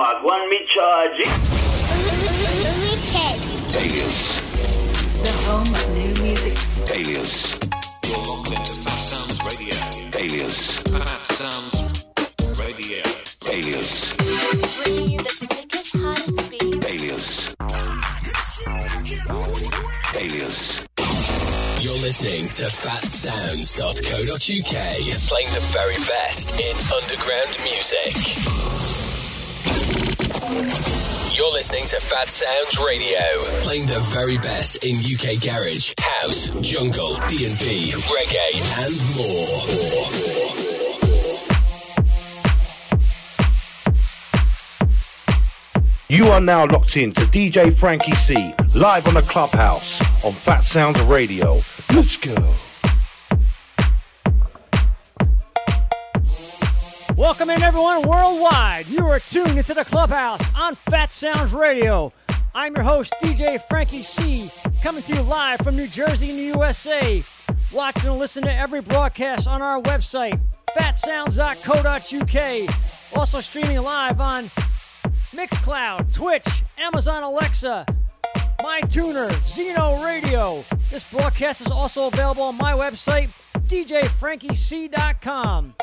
What one me charge? Alias. The home of new music. Alias. You're locked into Phatsoundz Radio. Alias. Fat Sounds Radio. Alias. Bringing you the sickest, hottest beats. Alias. Alias. You're listening to phatsoundz.co.uk, playing the very best in underground music. You're listening to Phatsoundz Radio, playing the very best in UK garage, house, jungle, D&B, reggae, and more. You are now locked in to DJ FrankEC, live on the clubhouse on Phatsoundz Radio. Let's go. Welcome in, everyone, worldwide. You are tuned into the clubhouse on Phatsoundz Radio. I'm your host, DJ FrankEC, coming to you live from New Jersey in the USA. Watch and listen to every broadcast on our website, phatsoundz.co.uk. Also streaming live on Mixcloud, Twitch, Amazon Alexa, MyTuner, Zeno Radio. This broadcast is also available on my website, djfrankec.com.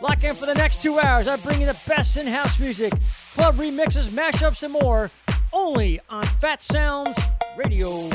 Lock in for the next two hours. I bring you the best in house music, club remixes, mashups, and more, only on Phatsoundz Radio.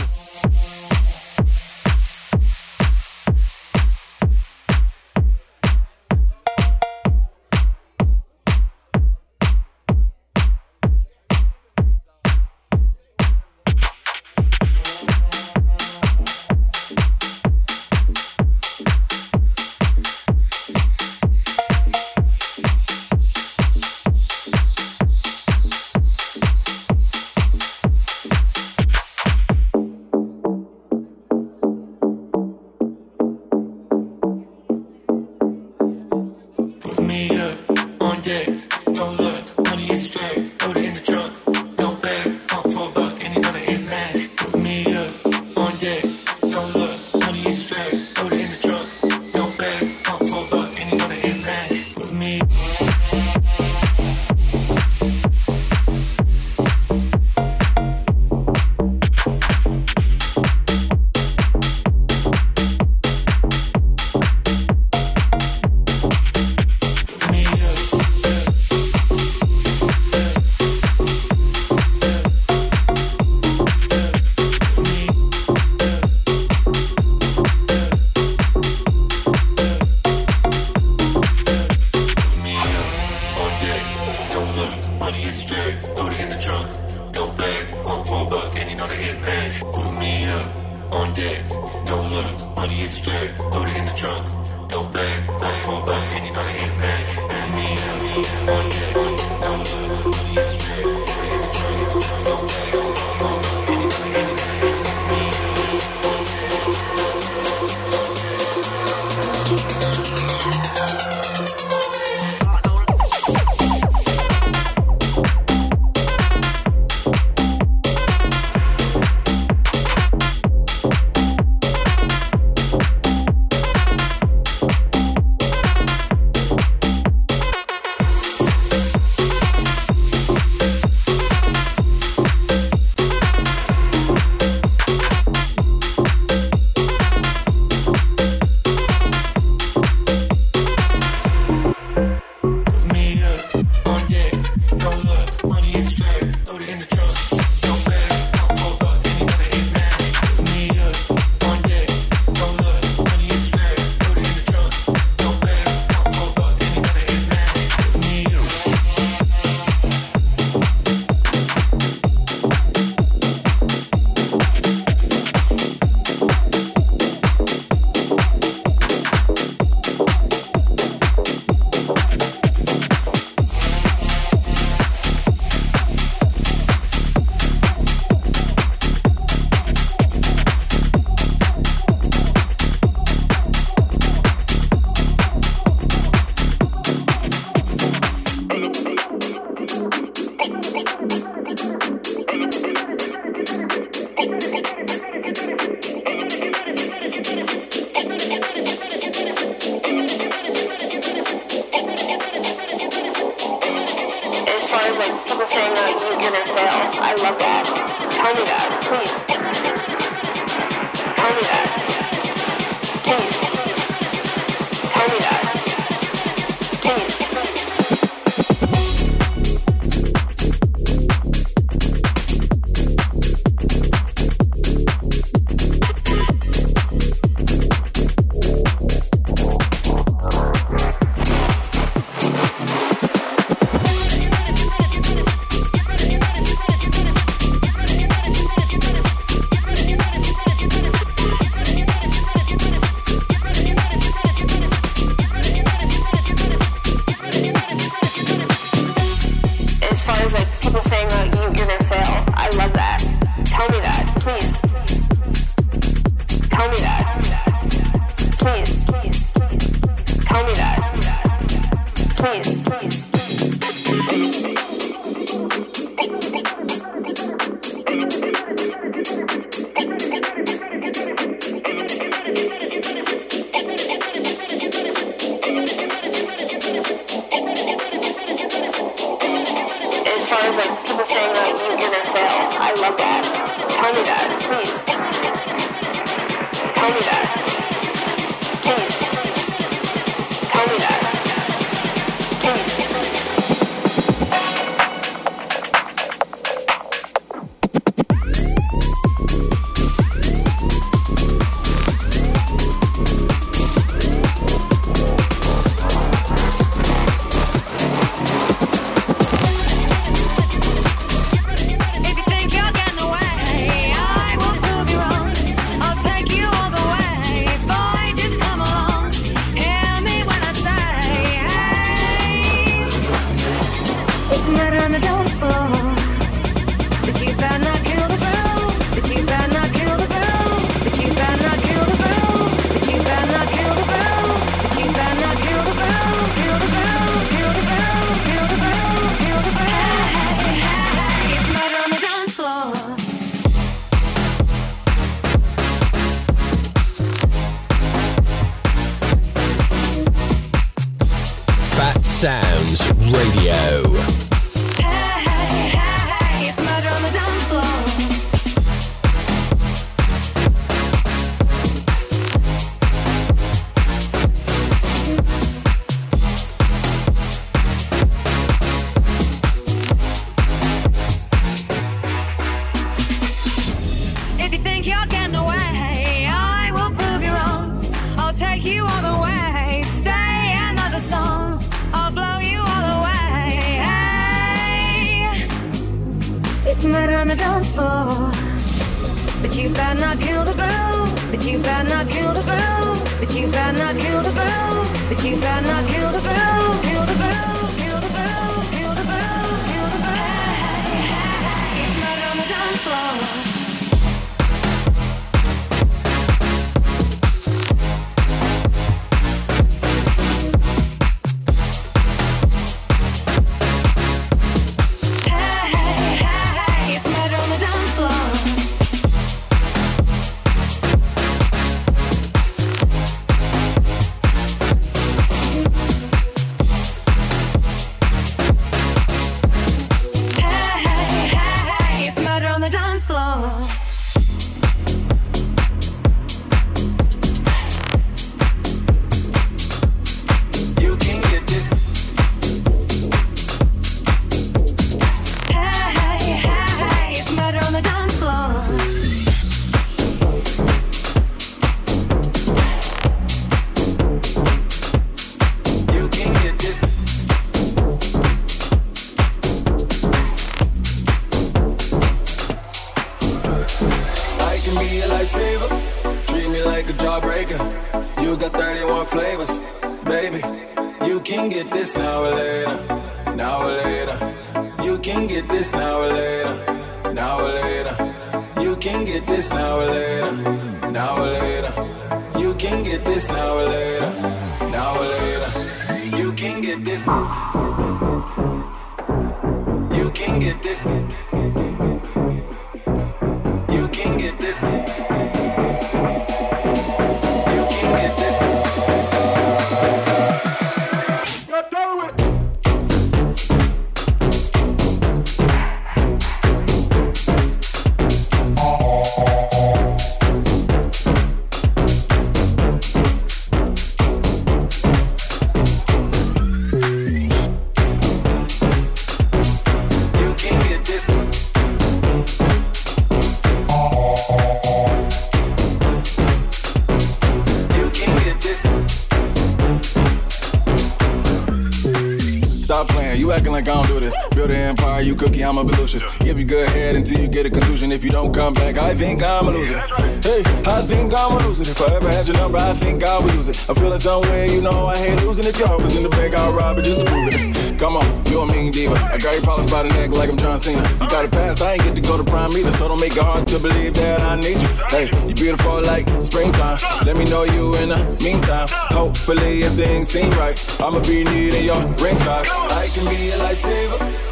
Cookie, I'm a Belucius. Give you good head until you get a conclusion. If you don't come back, I think I'm a loser. Hey, I think I'm a loser. If I ever had your number, I think I would use it. I'm feeling some way, you know I ain't losing. If your heart was in the bank, I'll rob it just to prove it. Come on, you a mean diva. I got your problems by the neck like I'm John Cena. You got a pass, I ain't get to go to prime either, so don't make it hard to believe that I need you. Hey, you beautiful like springtime. Let me know you in the meantime. Hopefully, if things seem right, I'ma be needing your ring size. I can be a lifesaver.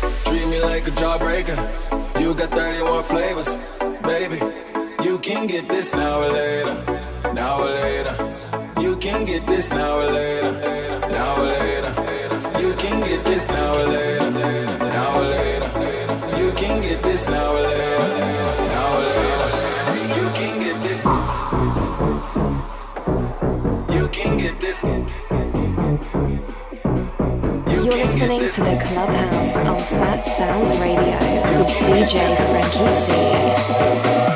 Like a jawbreaker. You got 31 flavors, baby. You can get this now or later, now or later. You can get this now or later, now or later. You can get this now or later, now or later. You can get this now or later, now or later. You can get this. You're listening to the Clubhouse on Phatsoundz Radio with DJ FrankEC.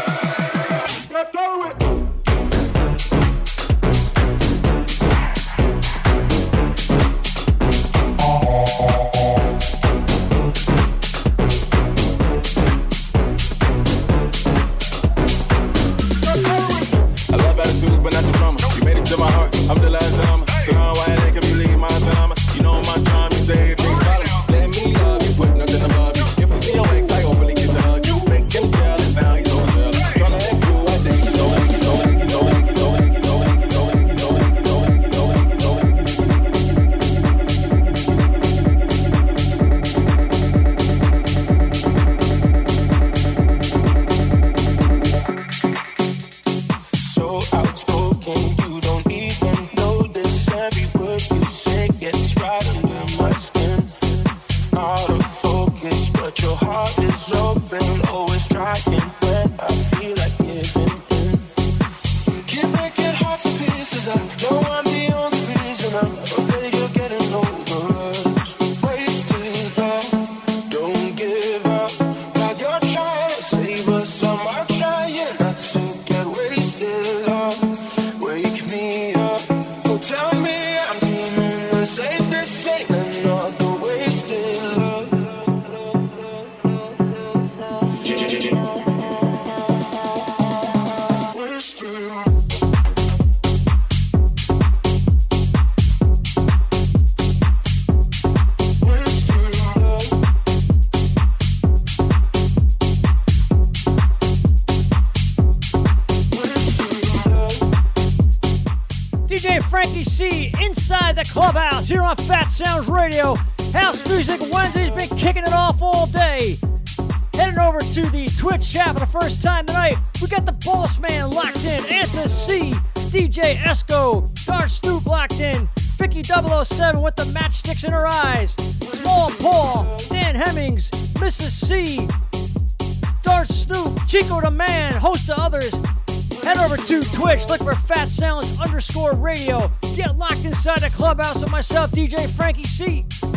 DJ Esco, Snoop locked in, Vicky 007 with the matchsticks in her eyes, Small Paul, Dan Hemmings, Mrs. C, Darth Snoop, Chico the Man, host of others. Head over to Twitch, look for Phatsoundz underscore radio. Get locked inside the clubhouse with myself, DJ FrankEC.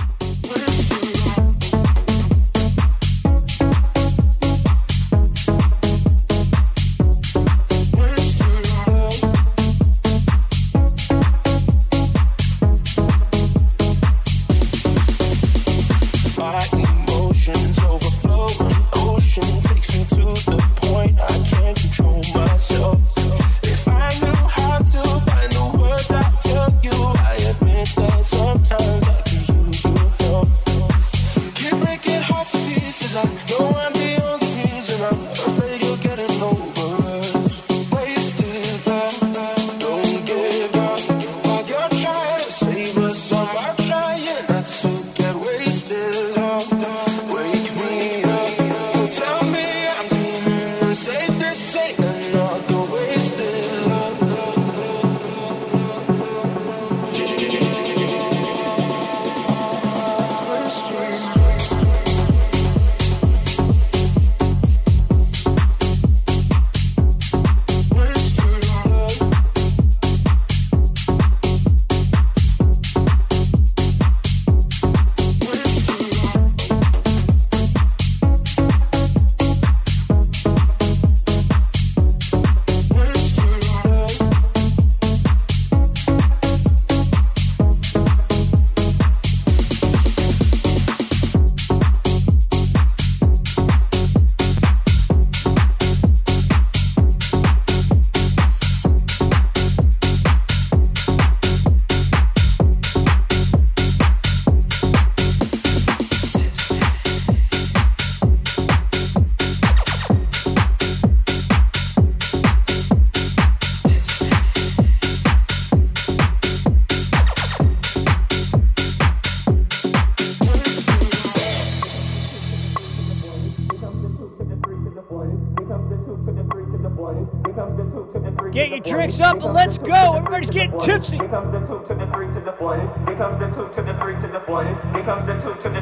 comes the two to the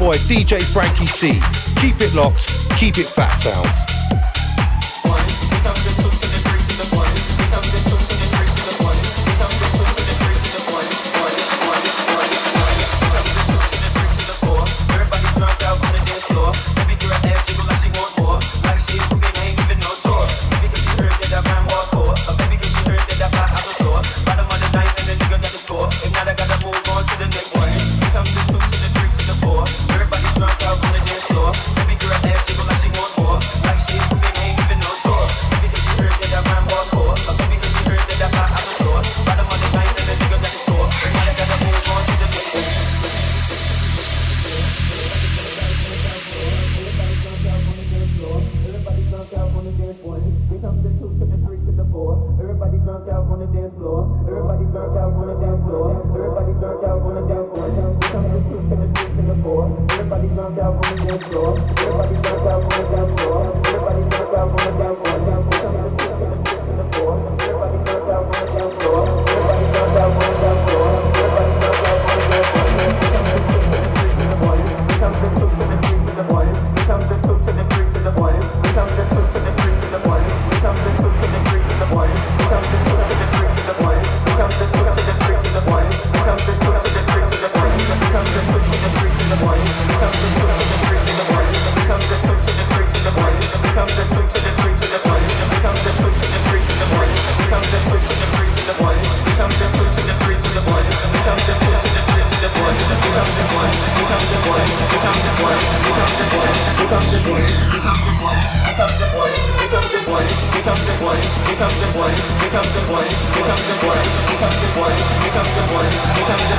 boy DJ FrankEC. Keep it locked, keep it phatsoundz. Come a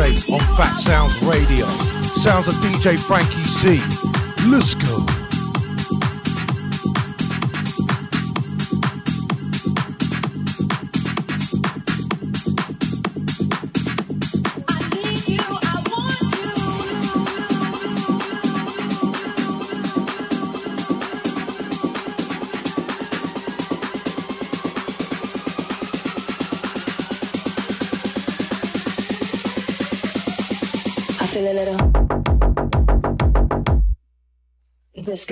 On Phatsoundz Radio. Sounds of DJ FrankEC. Let's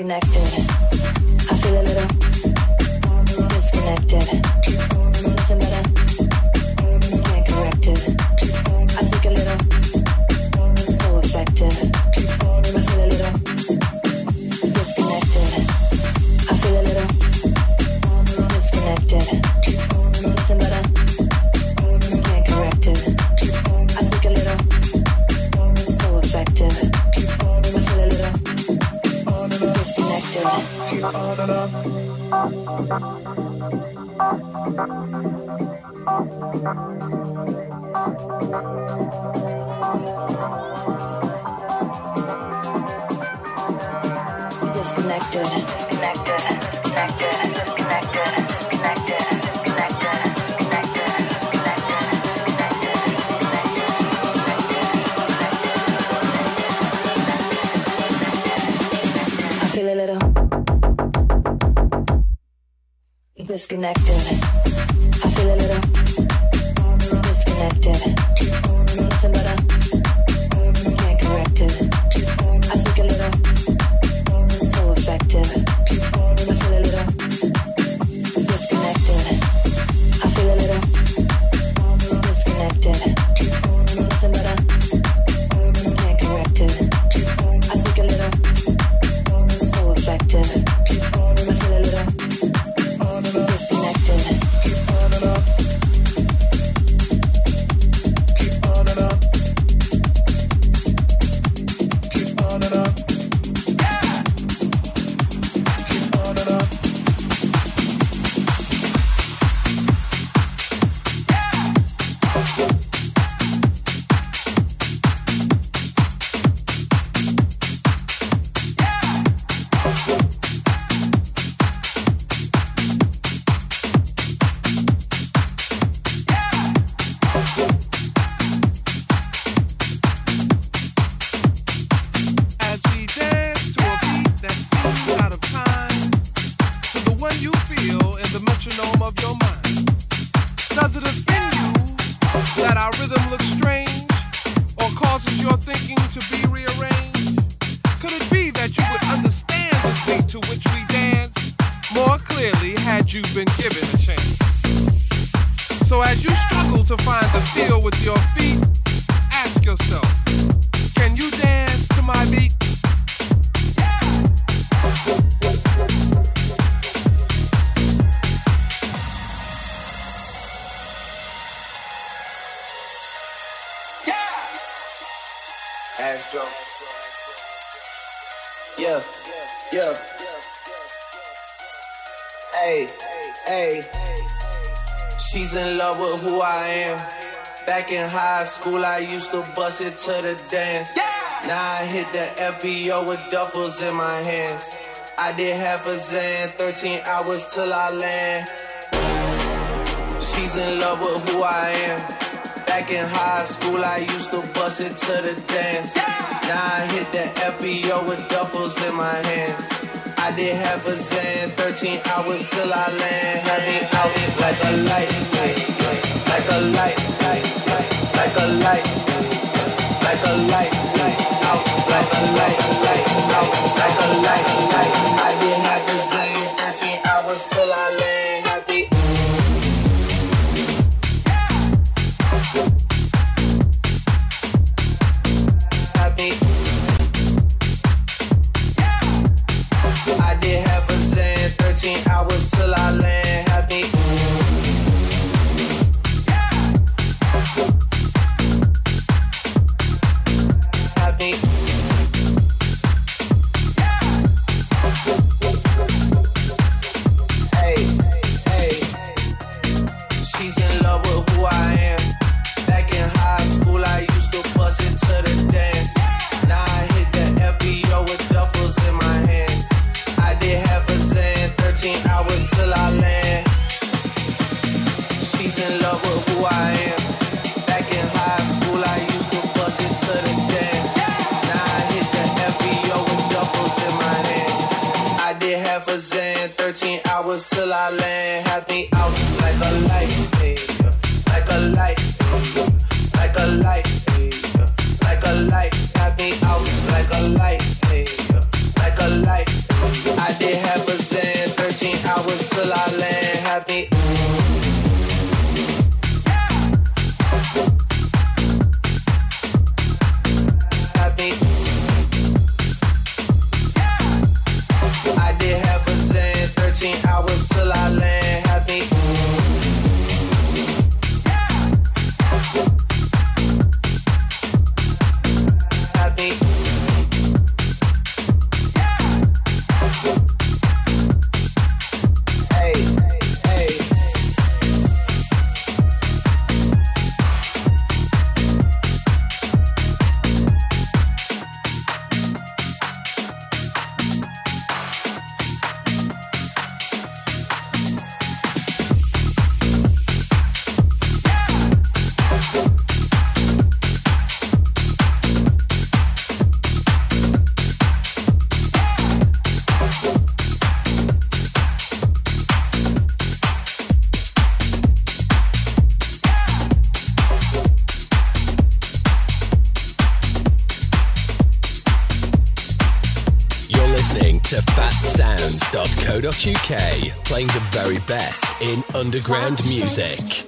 next. connected. it to the dance. Yeah. Now I hit the FBO with duffels in my hands. I did half a Zan, 13 hours till I land. She's in love with who I am. Back in high school, I used to bust it to the dance. Yeah. Now I hit the FBO with duffels in my hands. I did half a Zan, 13 hours till I land. Had out like a light, like, light, like a light, like a light like a light, light out, like a light, light out, like a light, light. 2K, playing the very best in underground music.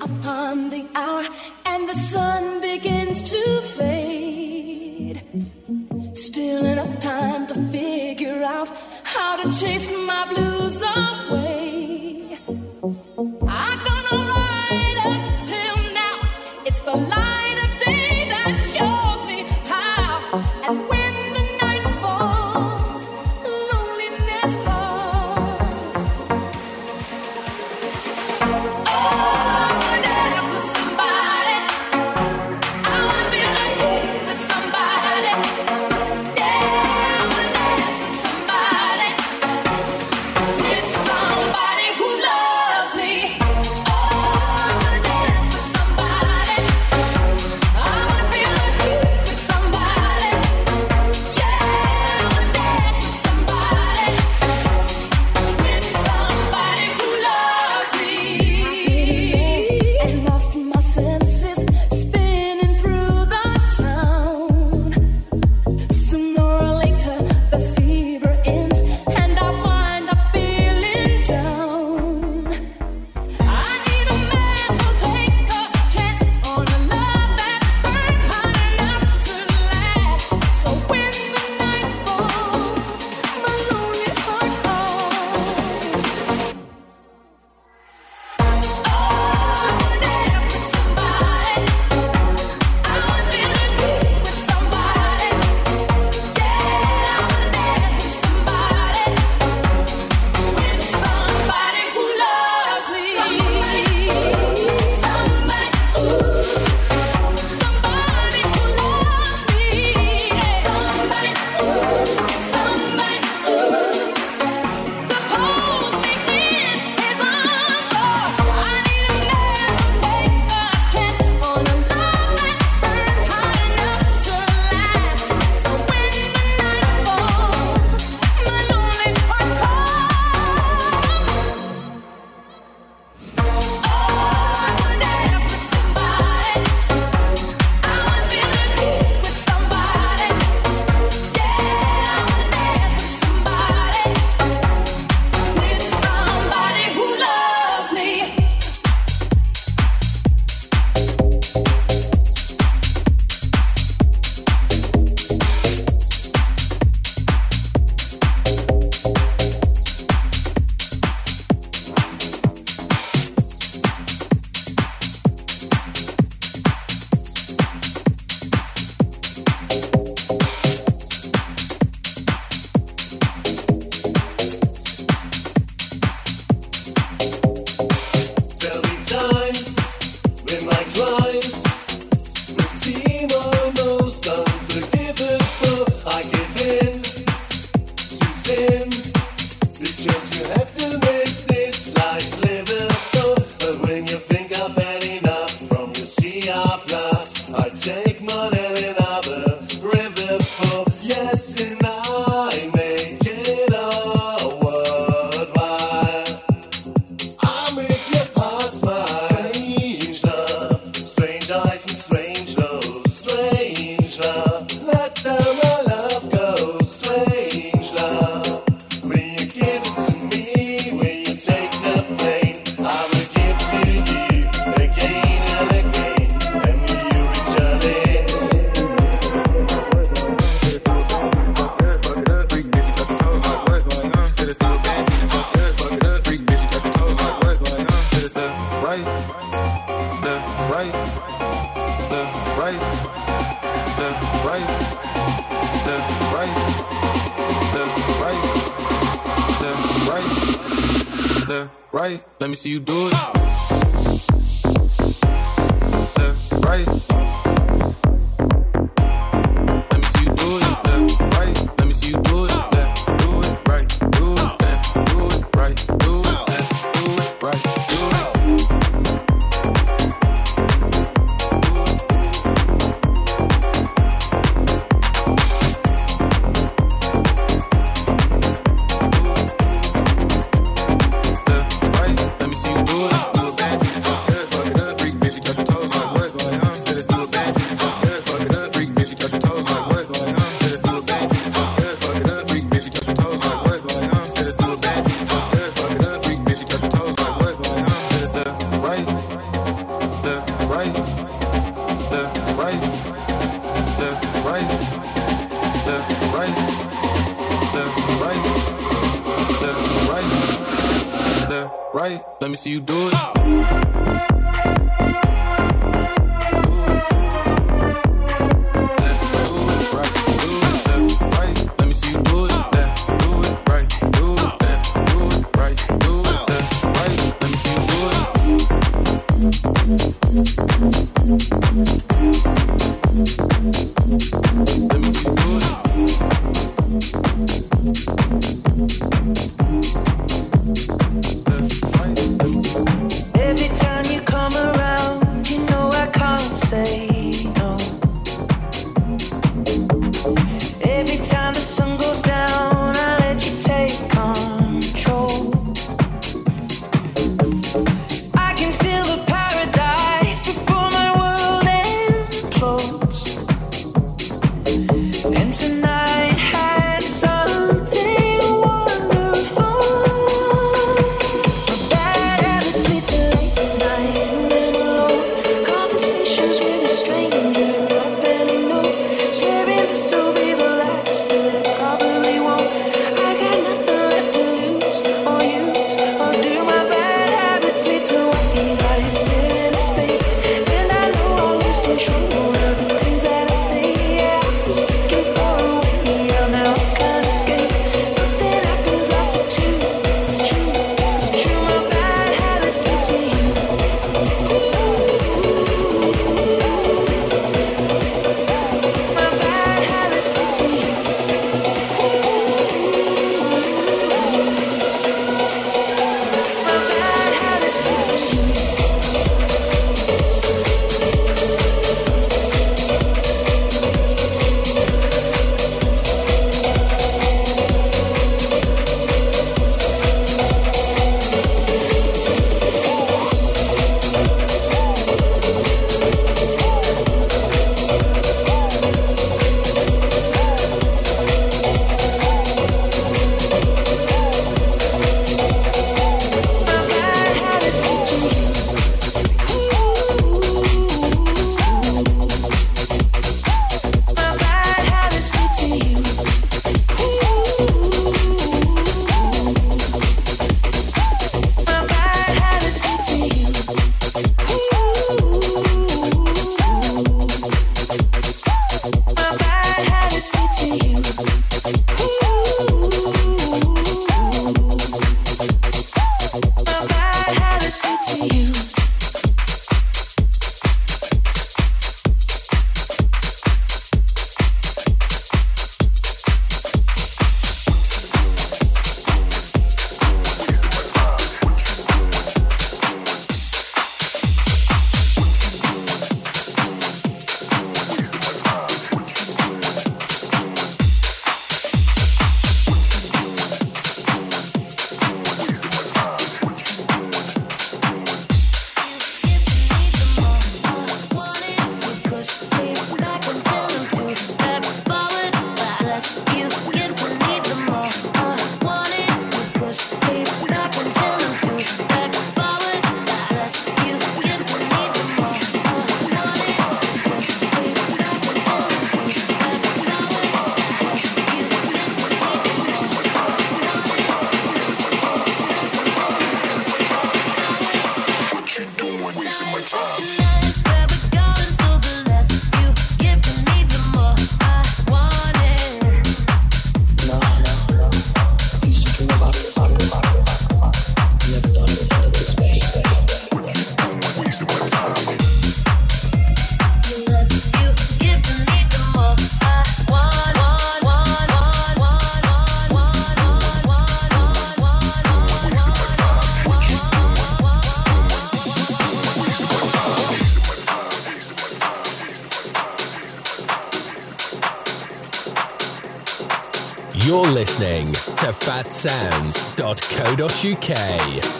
To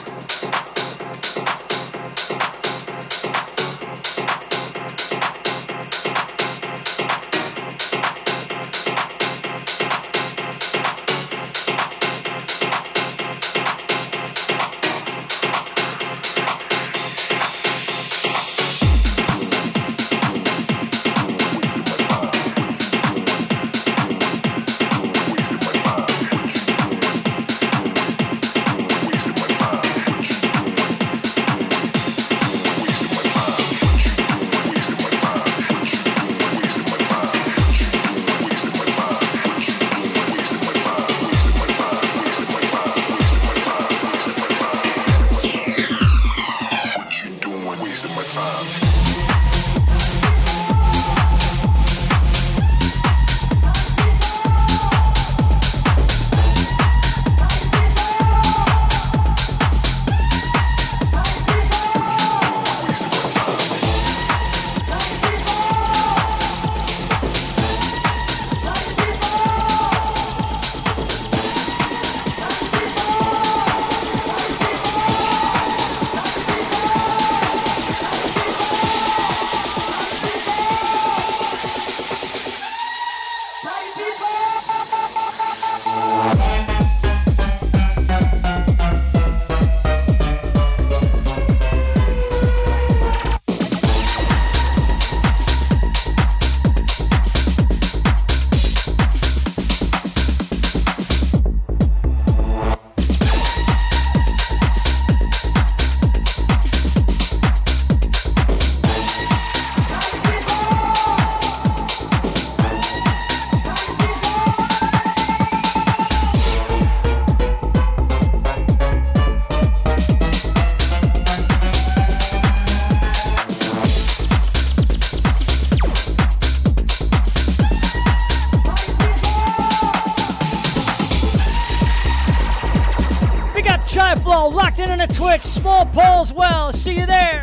Twitch. Small Paul as well. See you there.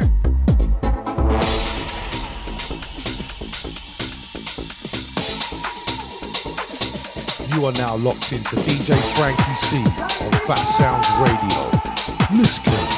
You are now locked into DJ FrankEC on Fat Sounds Radio. Listen. Party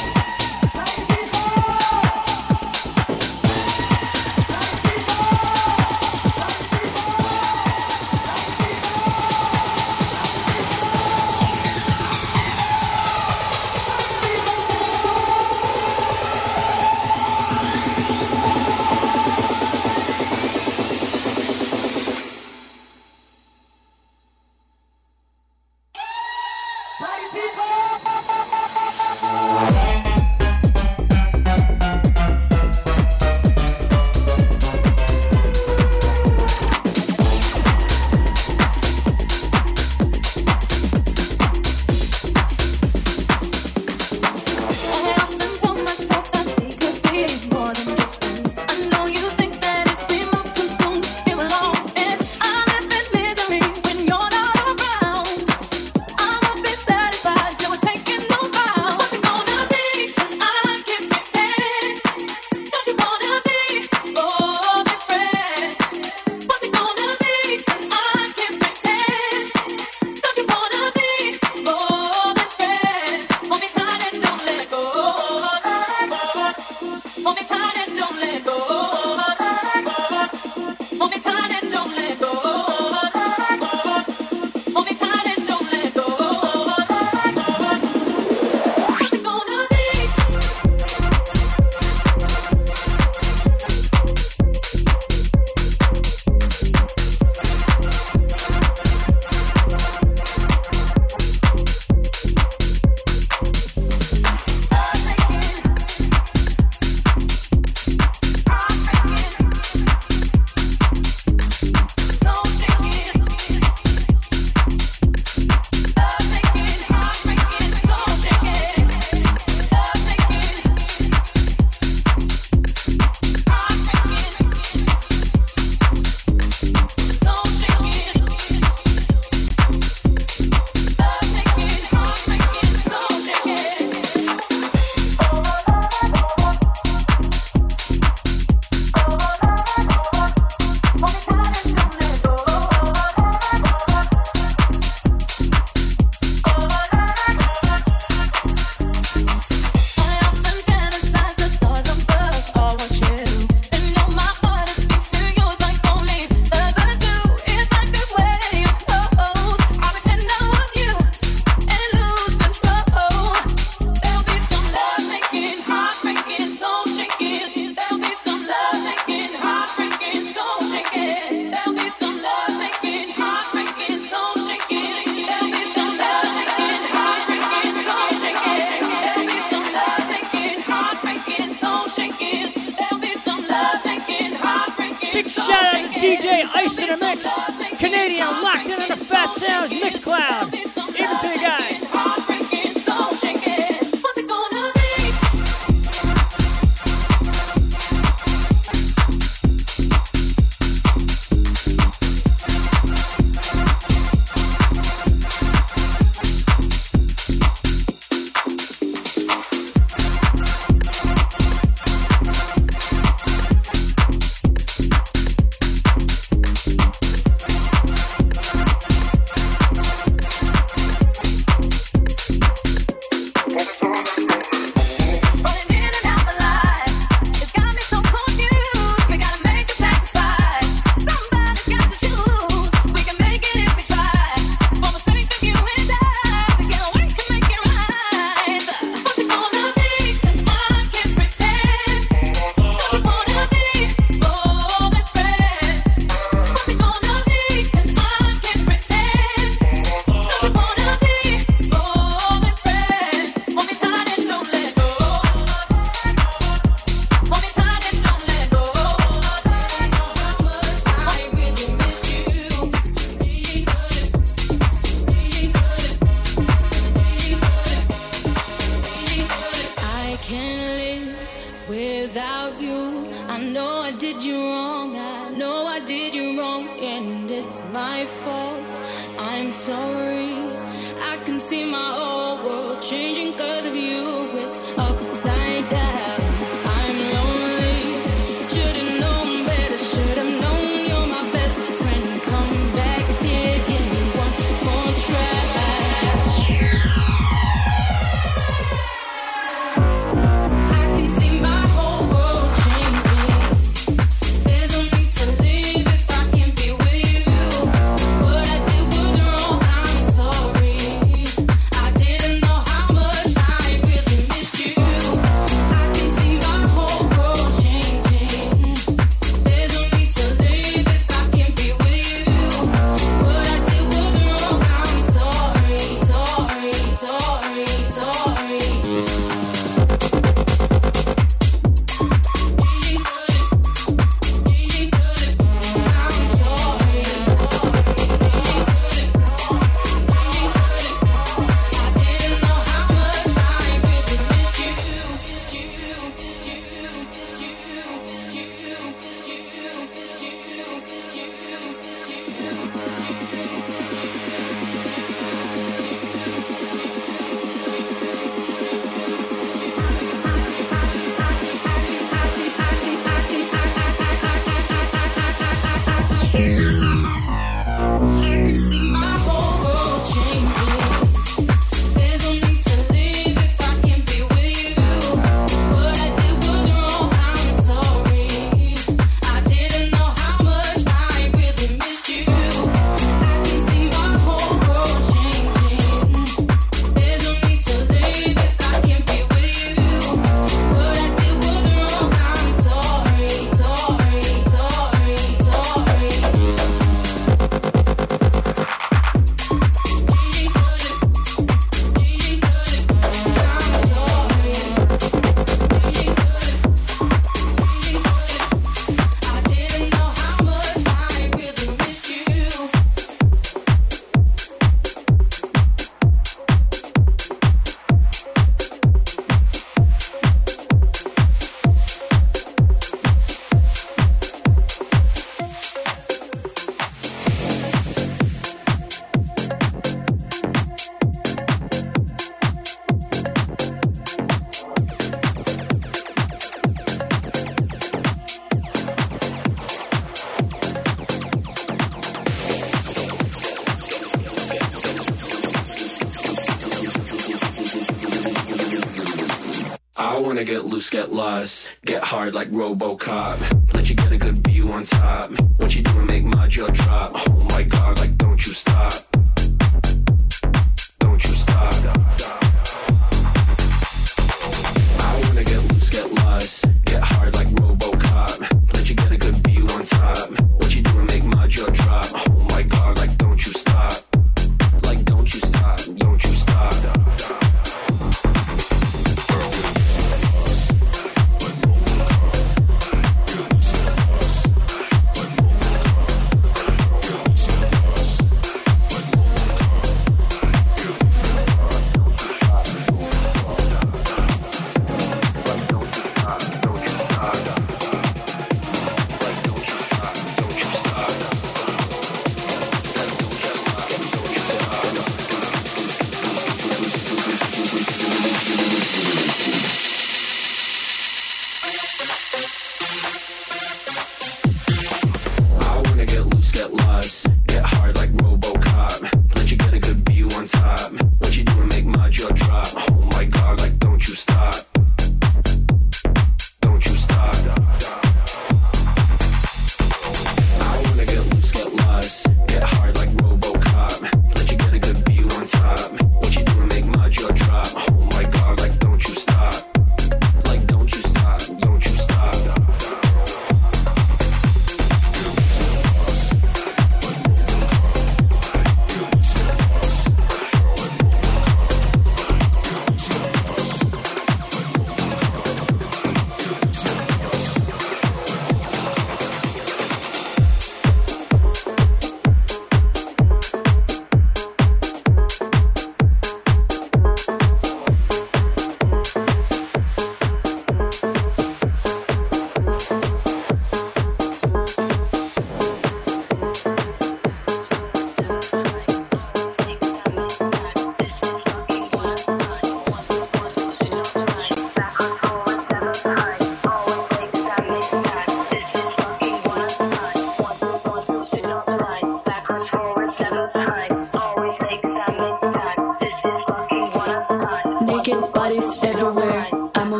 get lost, get hard like Robocop. Let you get a good view on top. What you doing make my jaw drop. Oh my god, like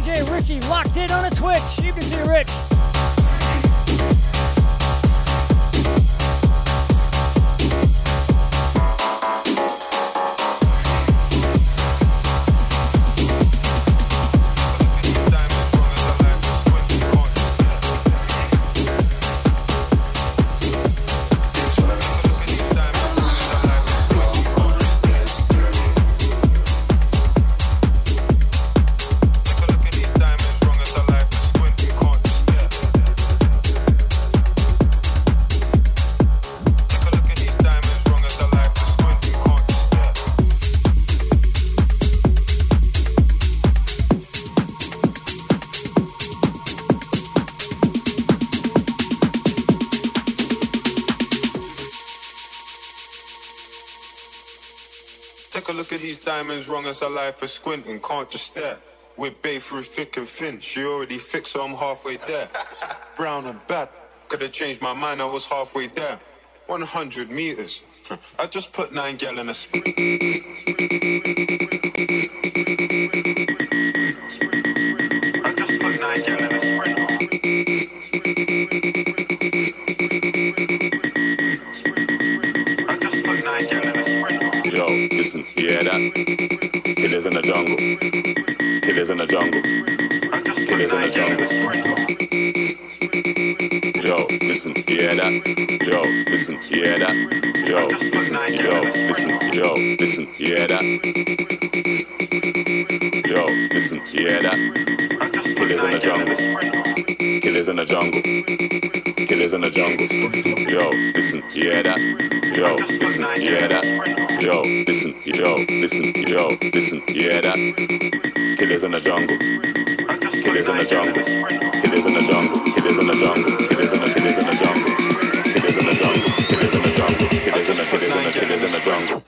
House Warrior diamonds, wrong as a life for squinting, can't just stare. We're bae through thick and thin, she already fixed, so I'm halfway there. Brown and bad, could've changed my mind, I was halfway there. 100 meters, I just put nine gal in a spin. Jungle. Killers in the jungle. Killers in the jungle. Listen, that? Listen, that? Listen, listen, listen, that? Listen, that? In the jungle. In the jungle. In the jungle. You that? Joe, listen, you that? Joe, listen, Joe, listen, Joe, listen, you that? Killers in the jungle. Killers in the jungle. Killers in the jungle. Killers in the jungle. Killers in the killers in the jungle. Killers in the jungle. Killers in the jungle. Killers in the jungle.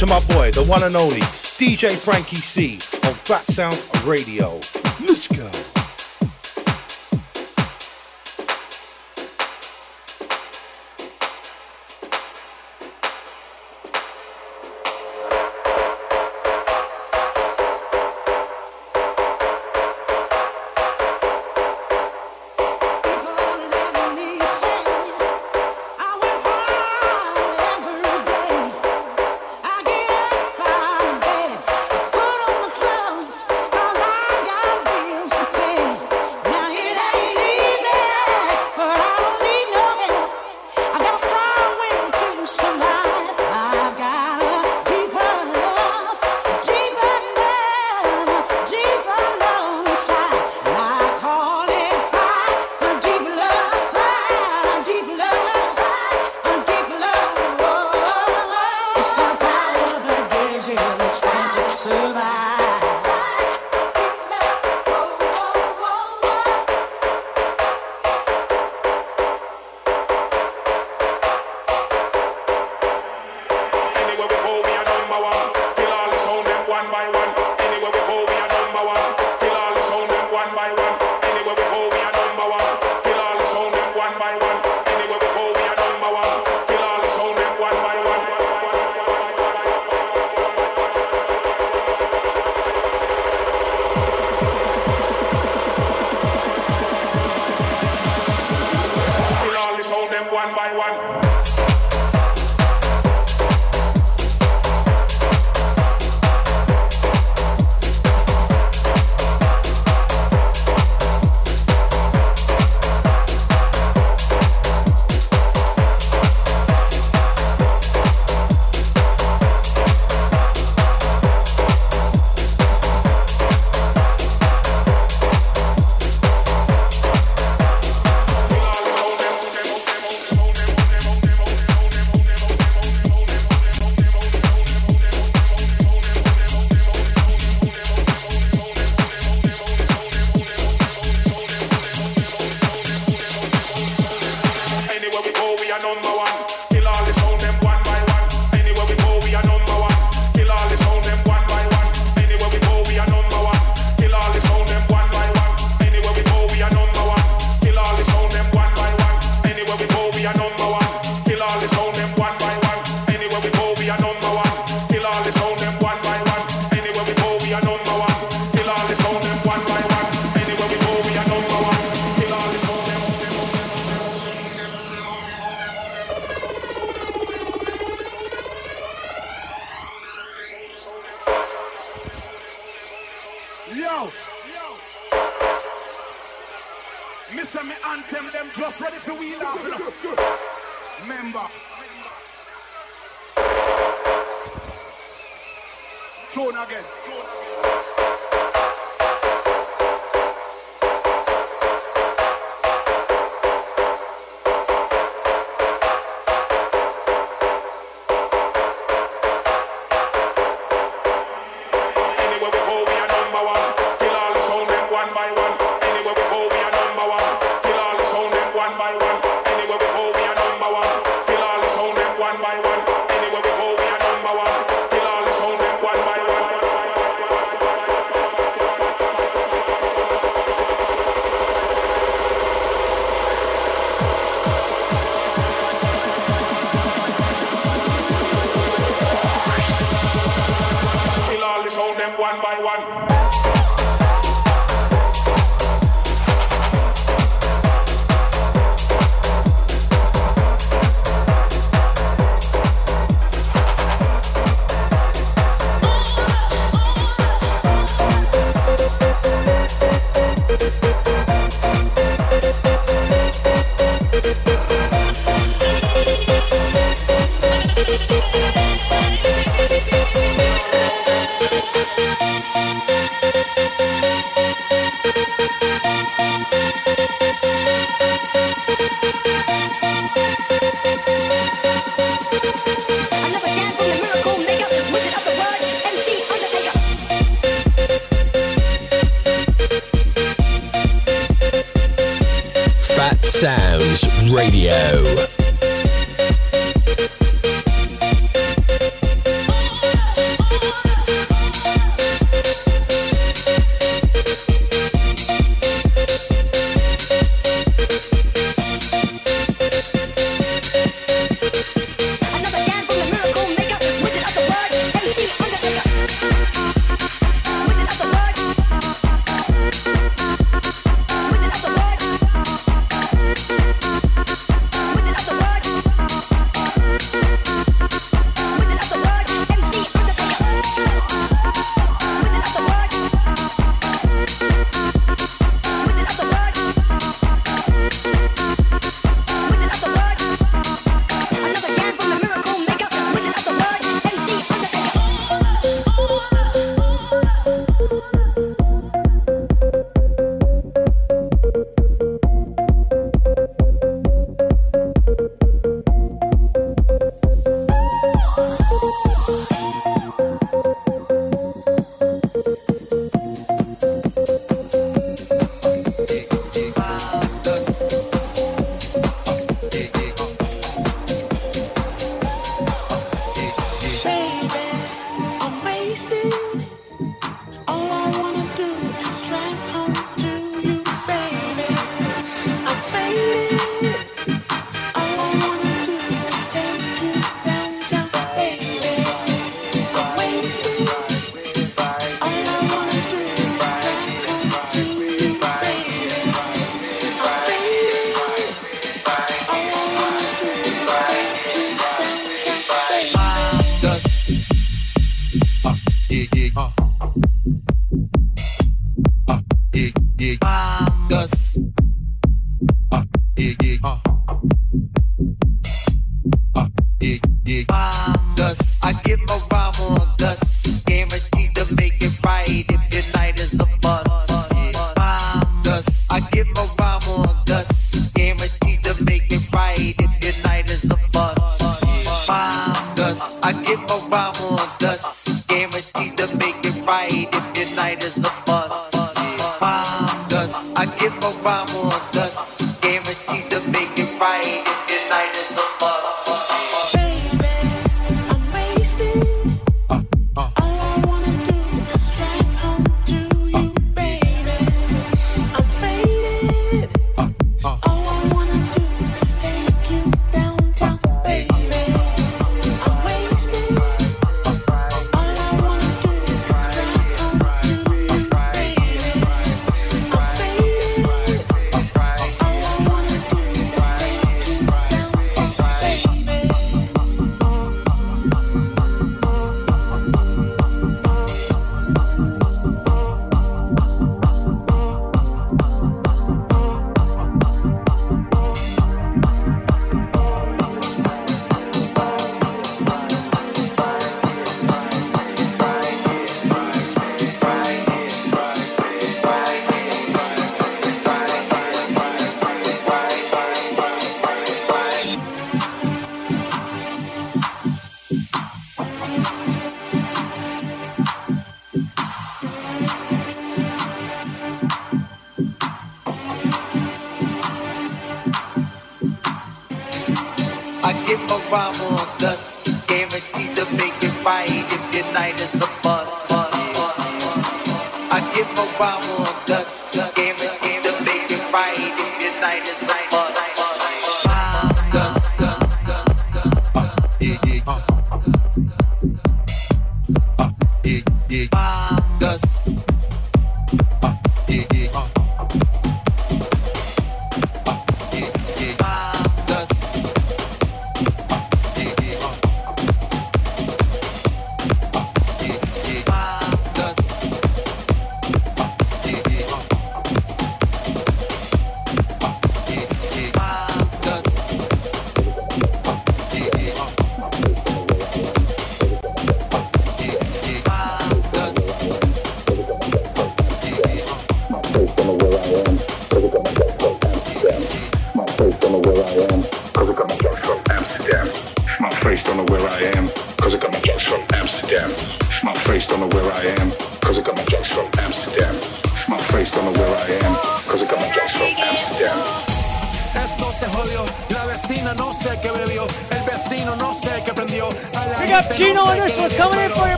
to my boy, the one and only DJ FrankEC on Phatsoundz Radio. anthem, them just ready for wheel off. You? Remember. Throne again.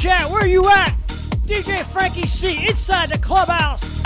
chat. Where you at? DJ FrankEC inside the clubhouse.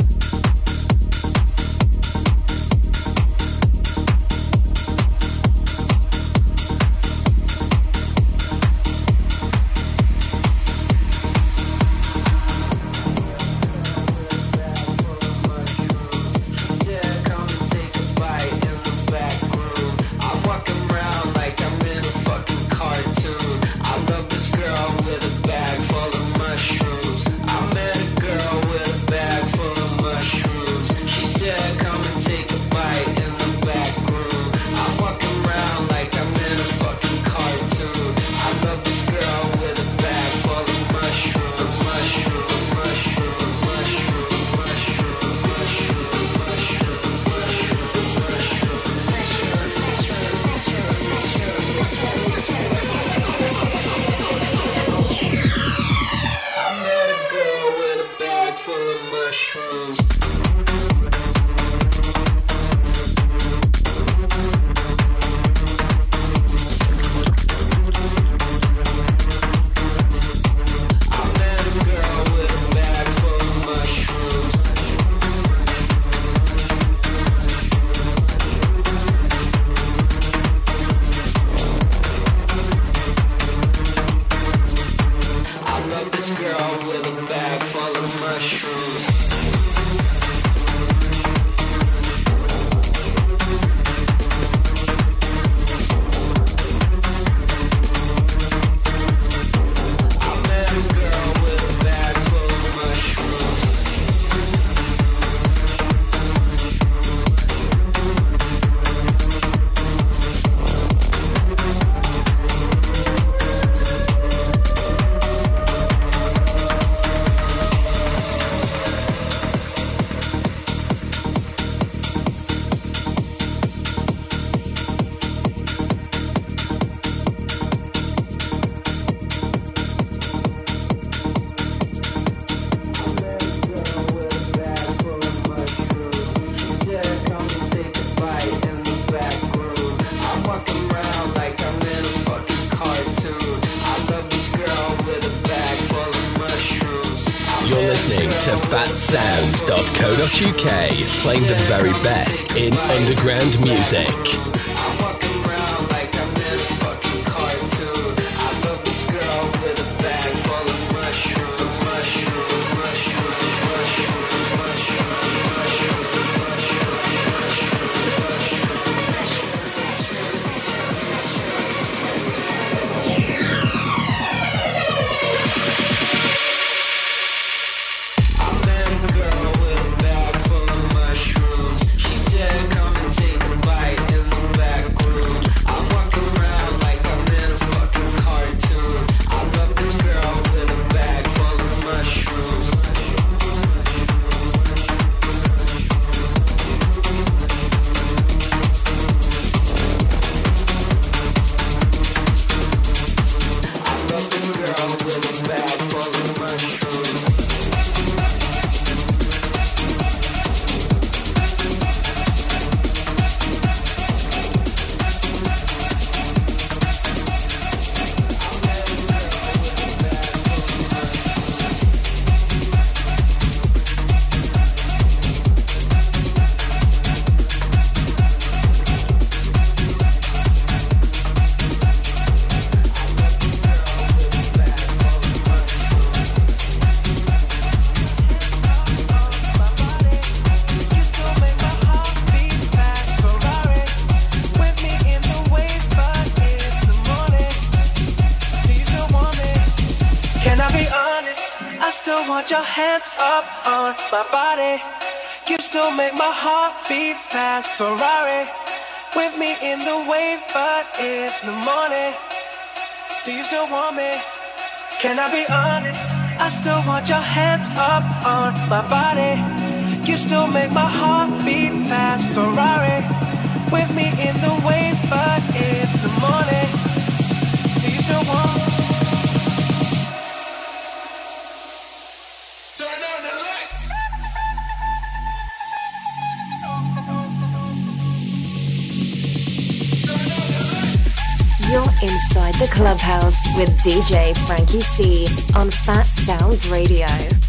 playing my body. You still make my heart beat fast. Ferrari with me in the wave, but in the morning, do you still want? You're inside the clubhouse with DJ FrankEC on Phatsoundz Radio.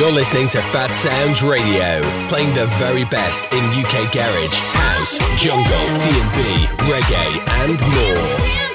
You're listening to Phatsoundz Radio, playing the very best in UK garage, house, jungle, D&B, reggae, and more.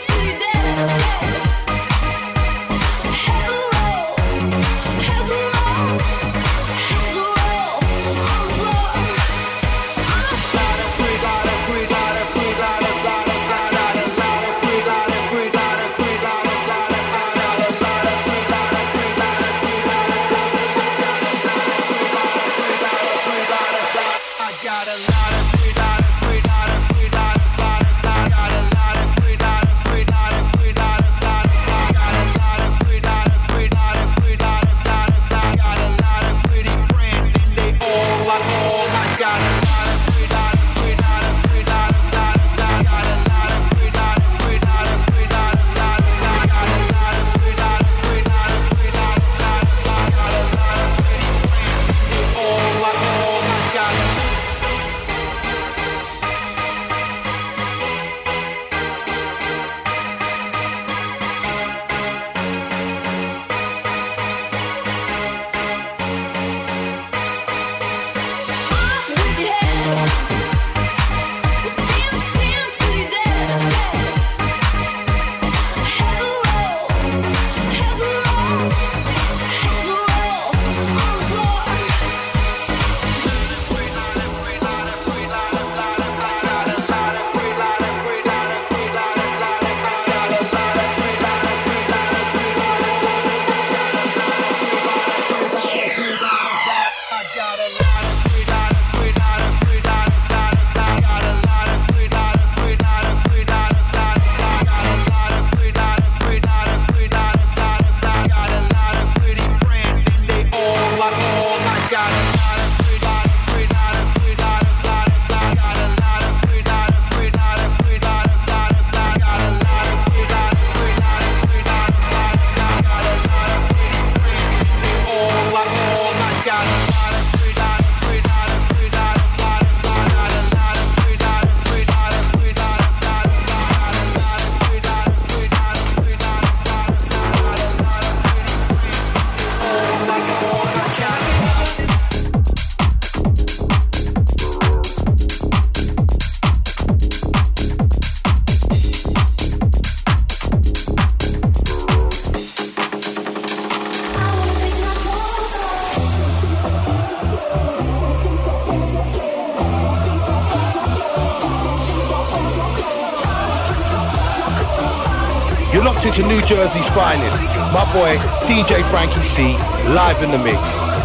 Finest. My boy, DJ FrankEC, live in the mix.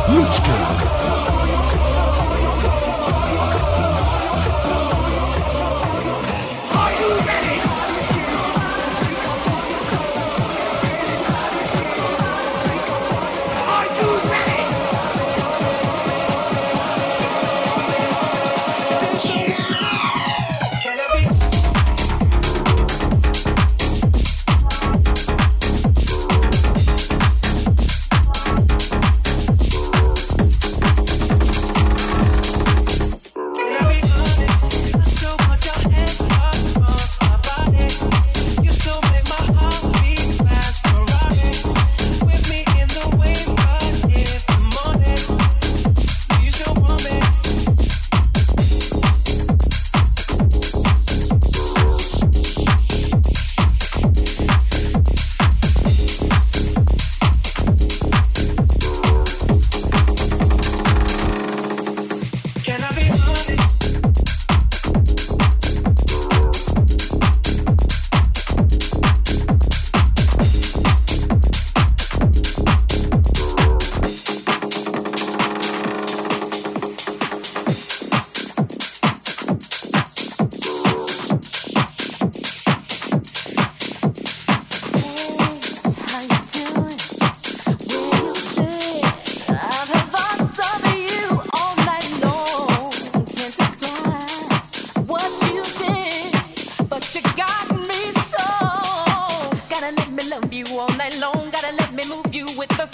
Let's go.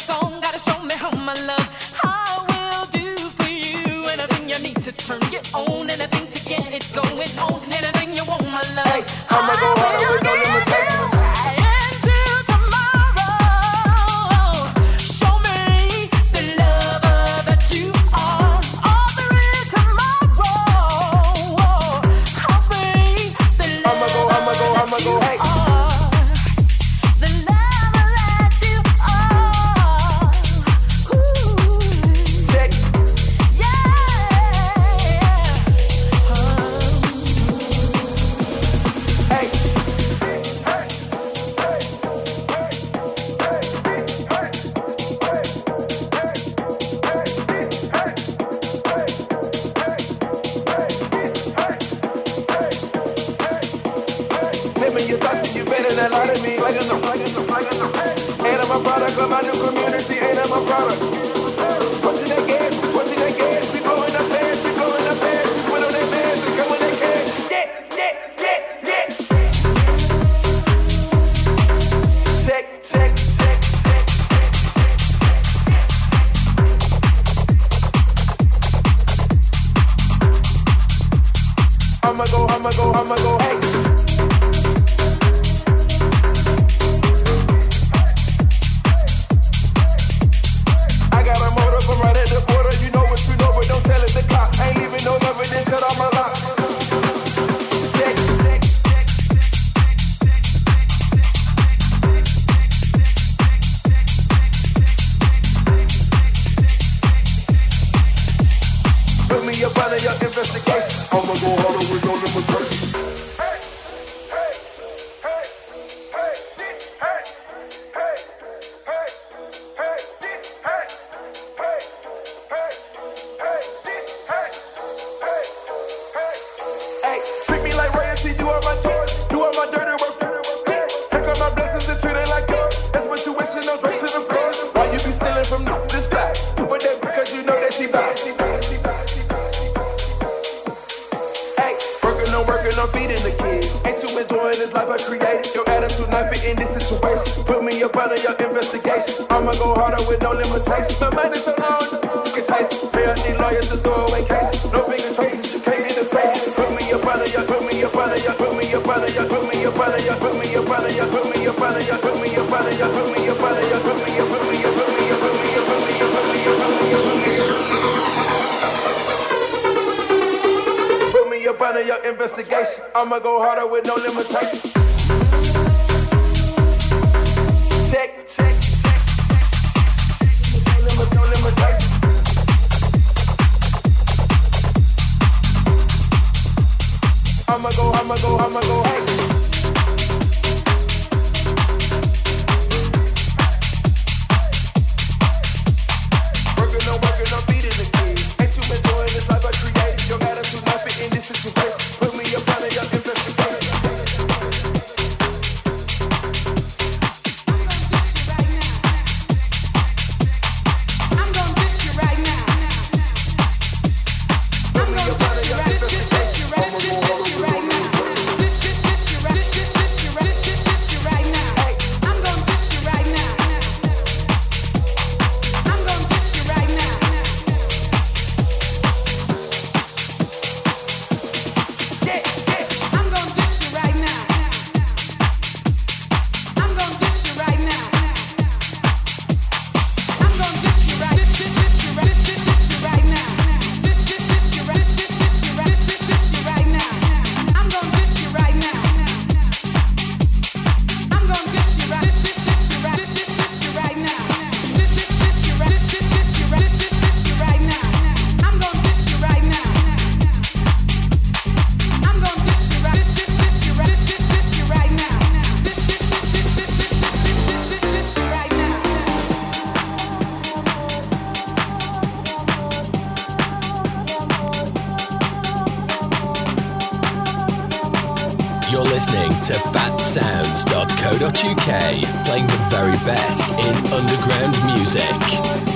Turn You're listening to phatsoundz.co.uk, playing the very best in underground music.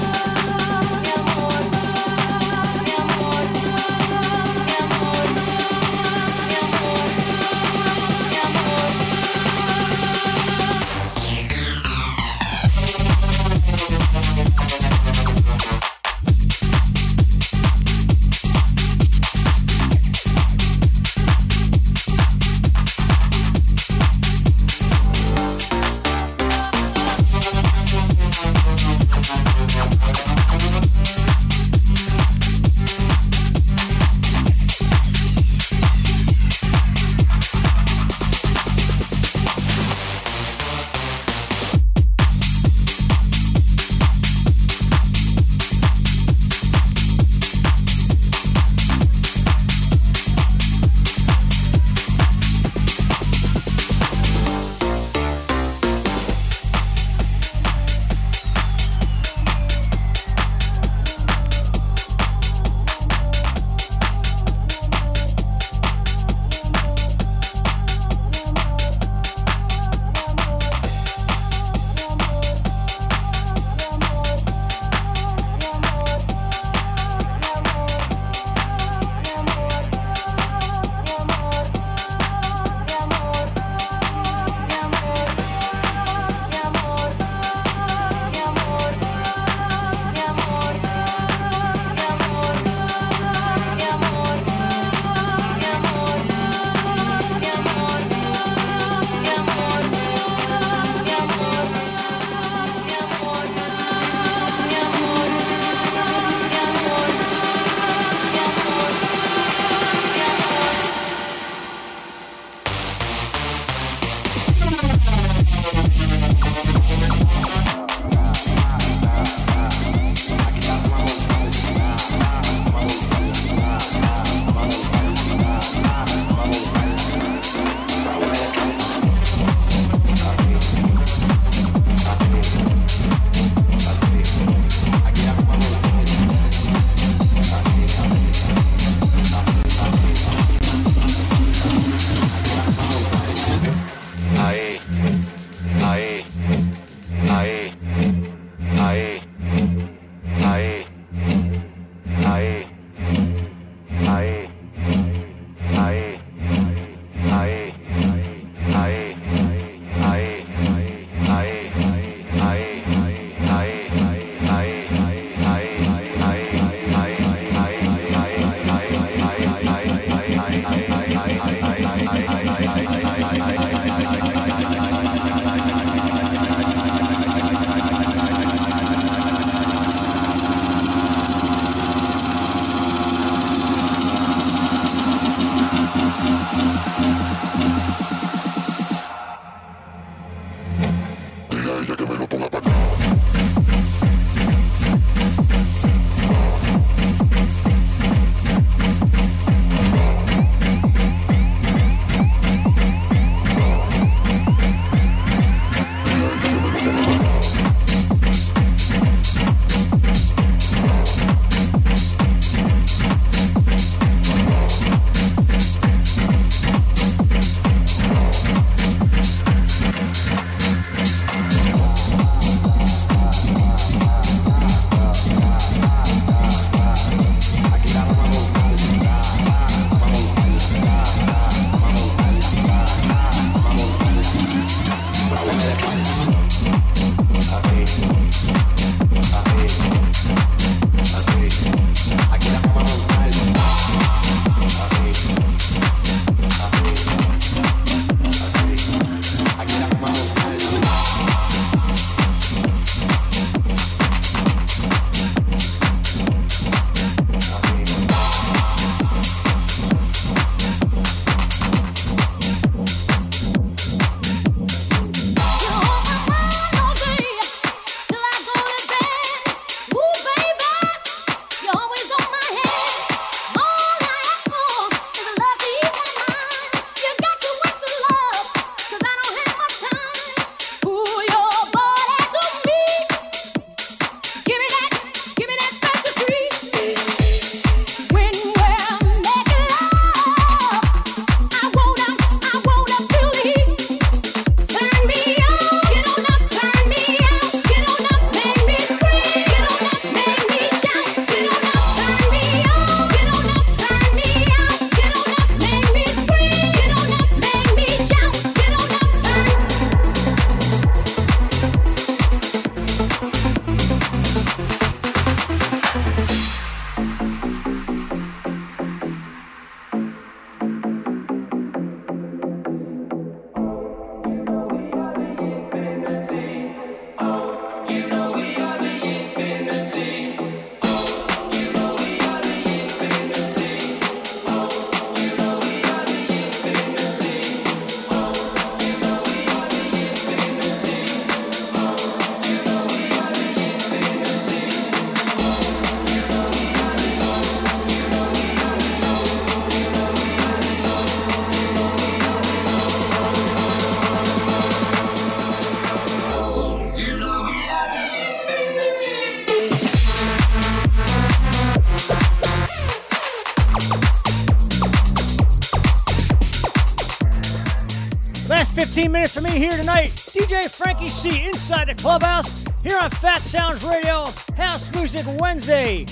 FrankEC inside the clubhouse here on Phatsoundz Radio, House Music Wednesday.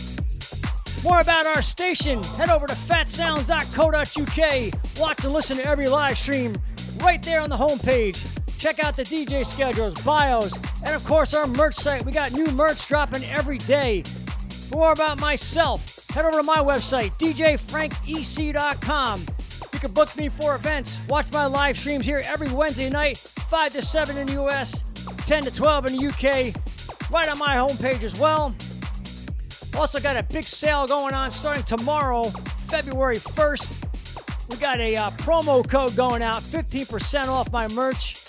More about our station, head over to phatsoundz.co.uk. Watch and listen to every live stream right there on the homepage. Check out the DJ schedules, bios, and of course our merch site. We got new merch dropping every day. More about myself, head over to my website, djfrankec.com. You can book me for events, watch my live streams here every Wednesday night, 5 to 7 in the US, 10 to 12 in the UK, right on my homepage as well. Also got a big sale going on starting tomorrow, February 1st. We got a uh, promo code going out, 15% off my merch.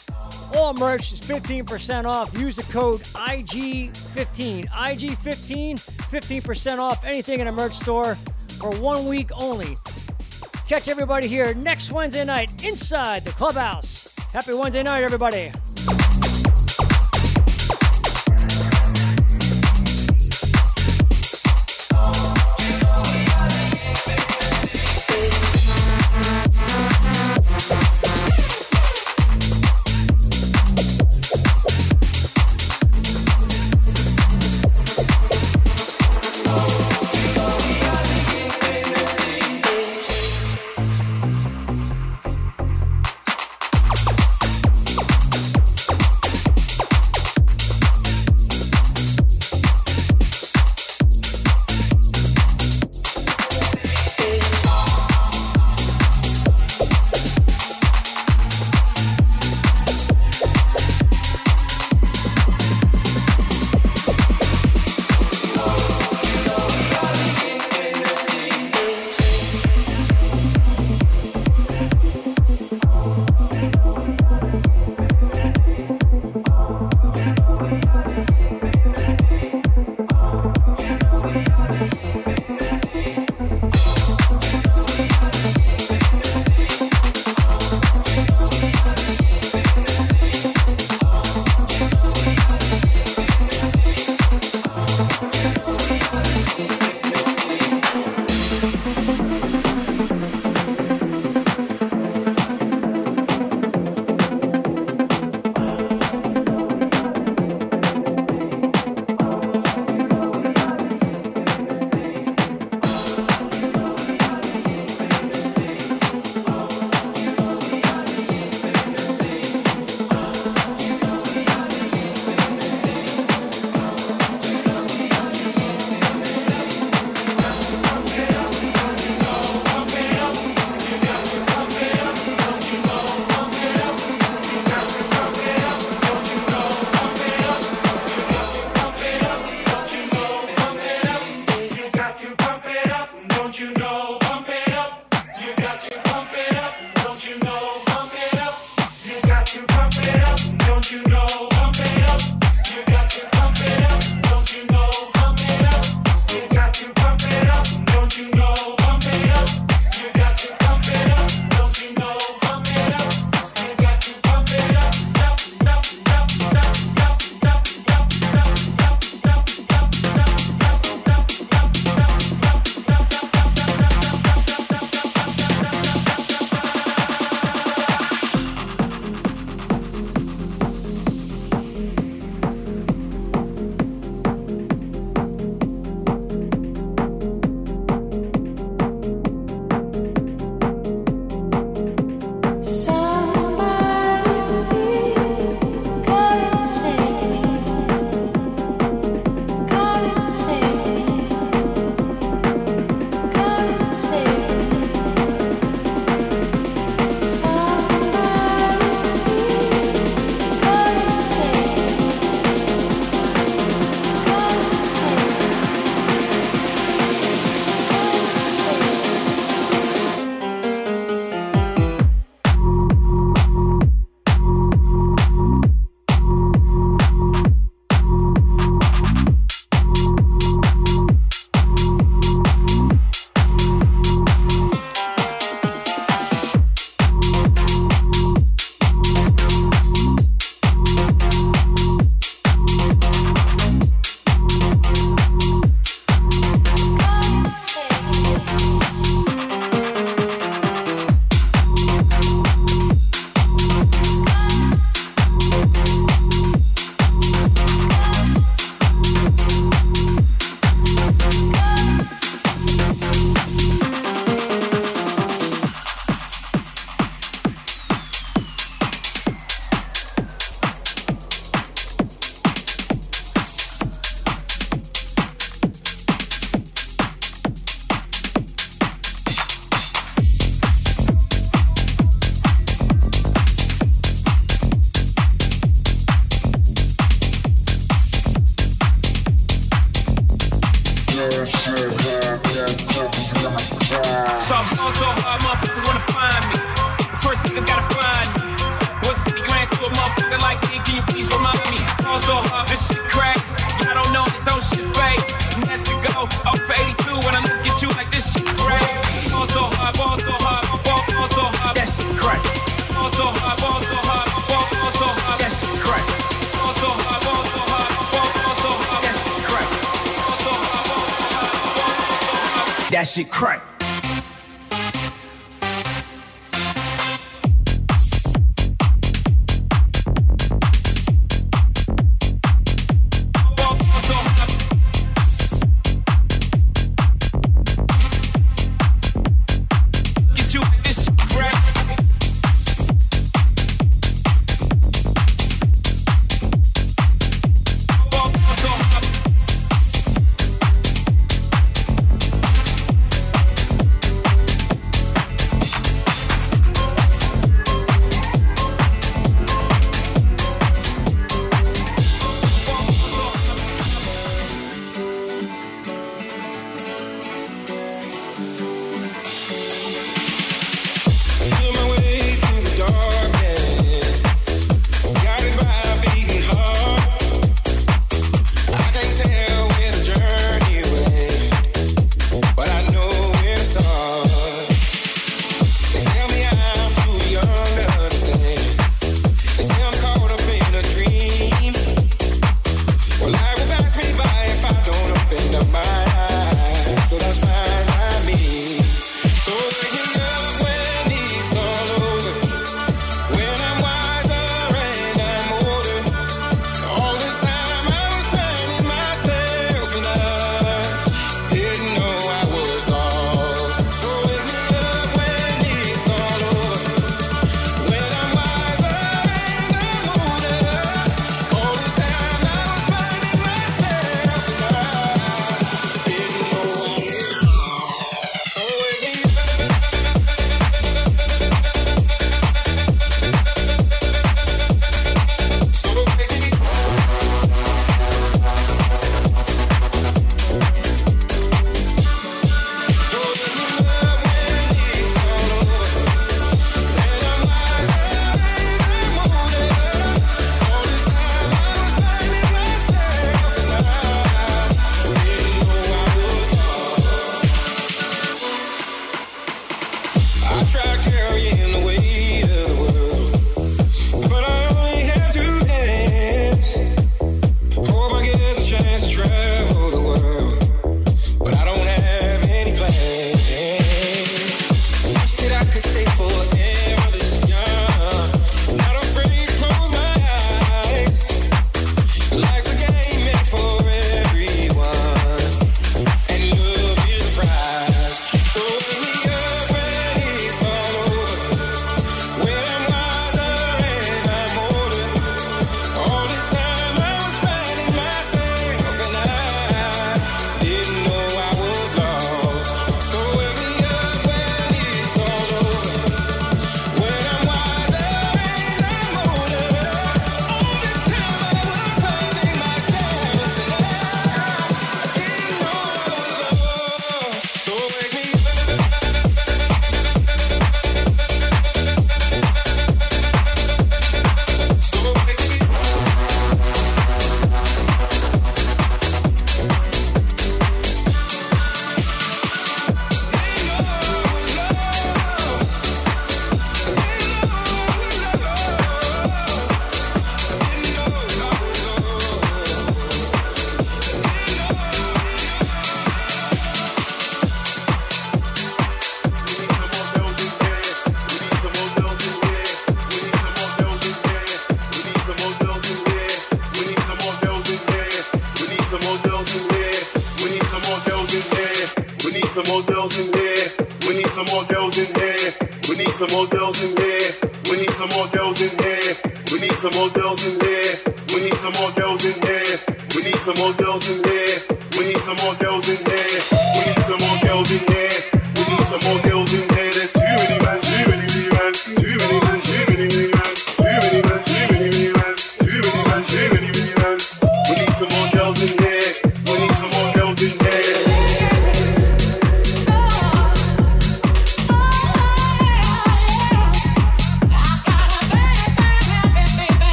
All merch is 15% off. Use the code IG15. IG15, 15% off anything in a merch store for one week only. Catch everybody here next Wednesday night inside the clubhouse. Happy Wednesday night, everybody. you know she cried.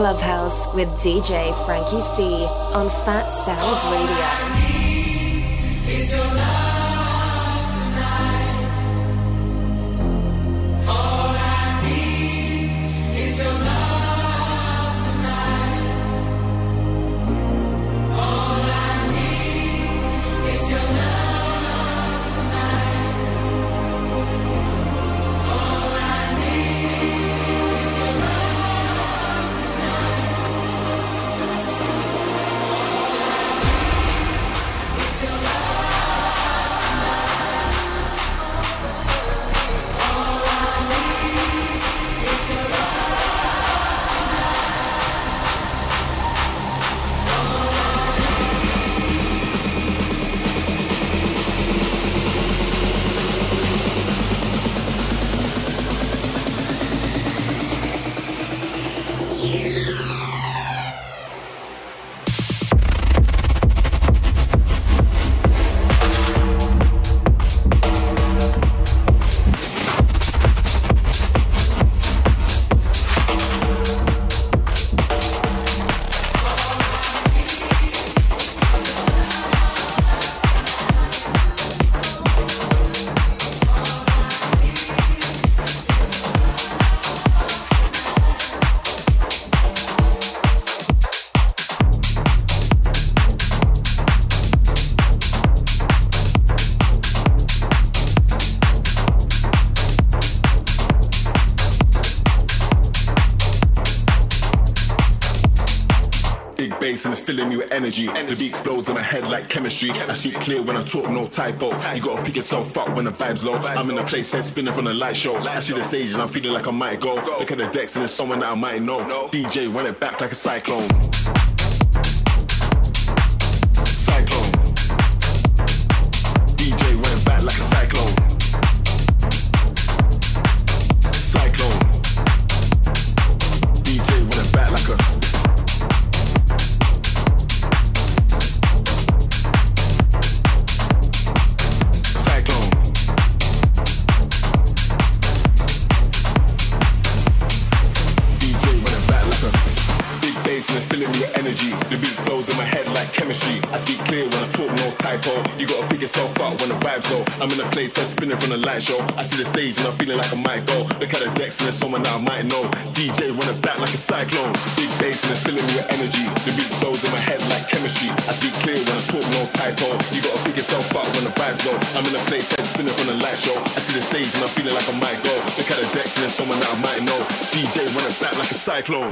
Clubhouse with DJ FrankEC on Phatsoundz Radio. energy. The beat explodes in my head like chemistry. I speak clear when I talk, no typo. You gotta pick yourself up when the vibe's low. I'm in a place that's spinning from the light show. I see the stage and I'm feeling like I might go. Look at the decks and it's someone that I might know. DJ run it back like a cyclone. cyclone.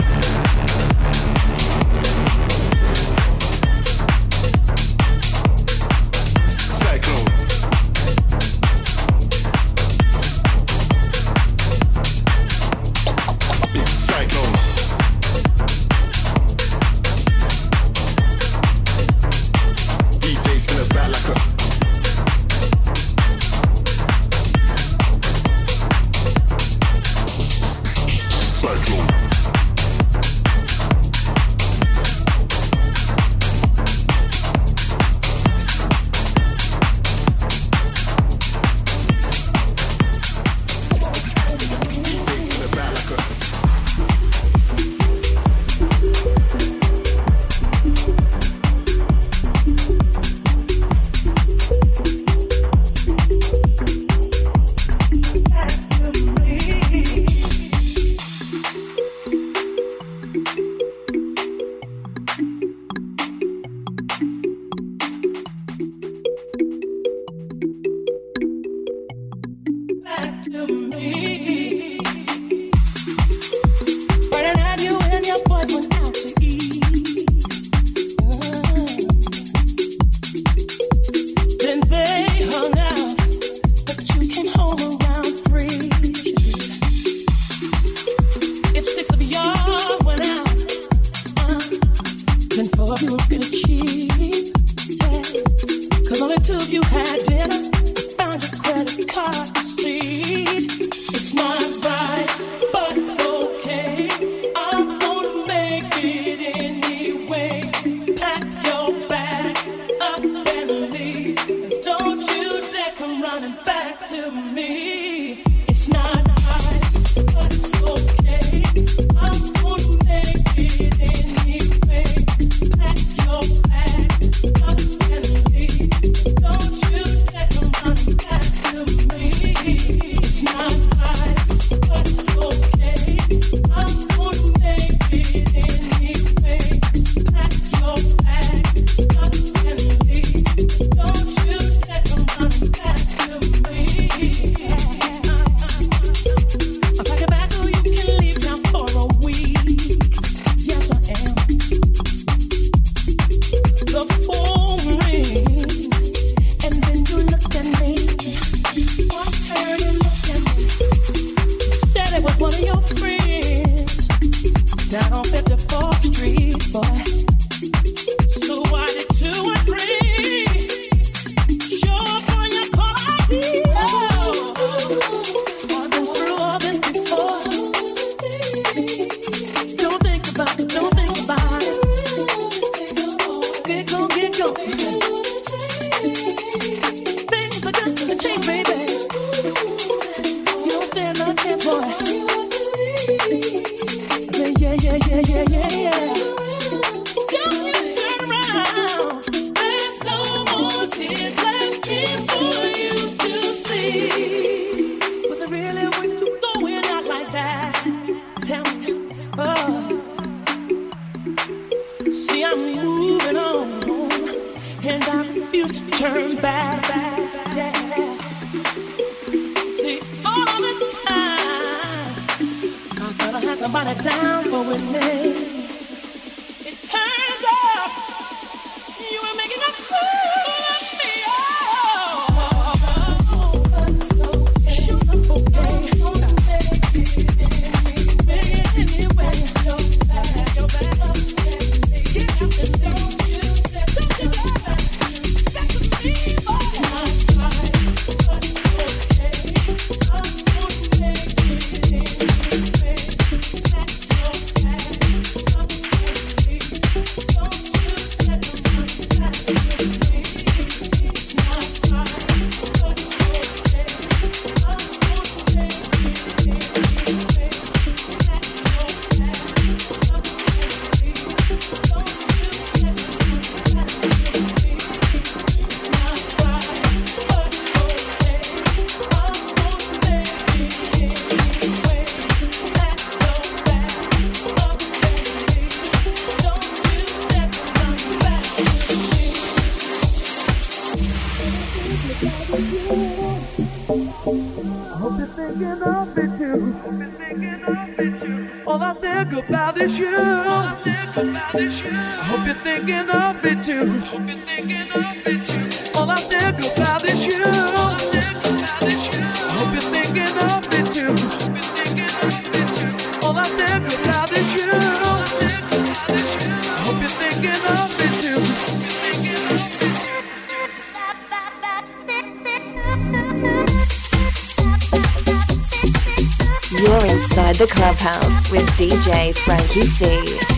Clubhouse with DJ FrankEC.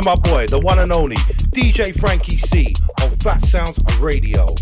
to my boy, the one and only DJ FrankEC on Phatsoundz Radio.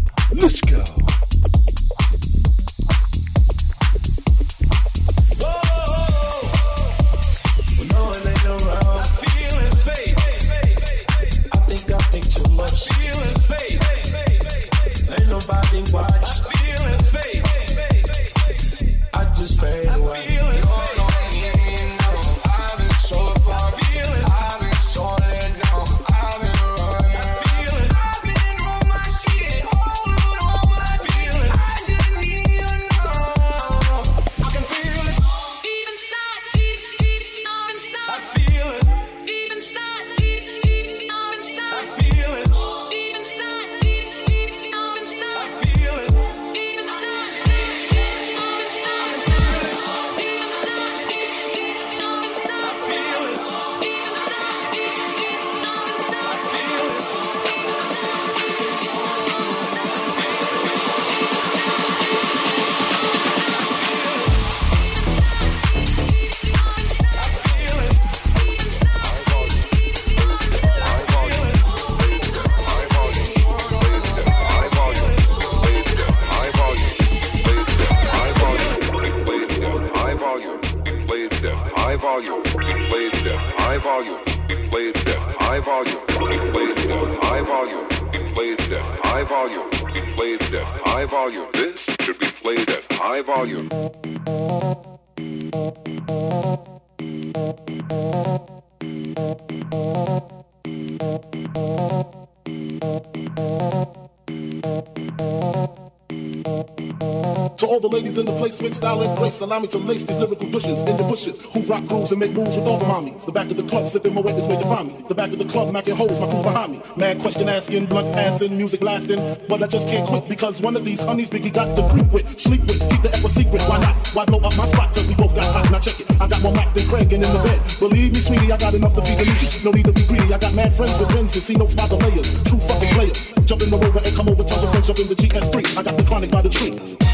Style in place, allow me to lace these lyrical bushes. in the bushes. Who rock crews and make moves with all the mommies. The back of the club, sipping my wet is where to find me. The back of the club, macking holes, my crew's behind me. Mad question asking, blunt passing, music blasting. But I just can't quit because one of these honeys Biggie got to creep with, sleep with, keep the echo secret. Why not? Why blow up my spot? Cause we both got hot. Now check it. I got more Mac than Craig and in the bed. Believe me, sweetie, I got enough to feed the needy. No need to be greedy. I got mad friends with friends and see no father the layers. True fucking players. Jump in the rover and come over, tell the friends, jump in the GS3. I got the chronic by the tree.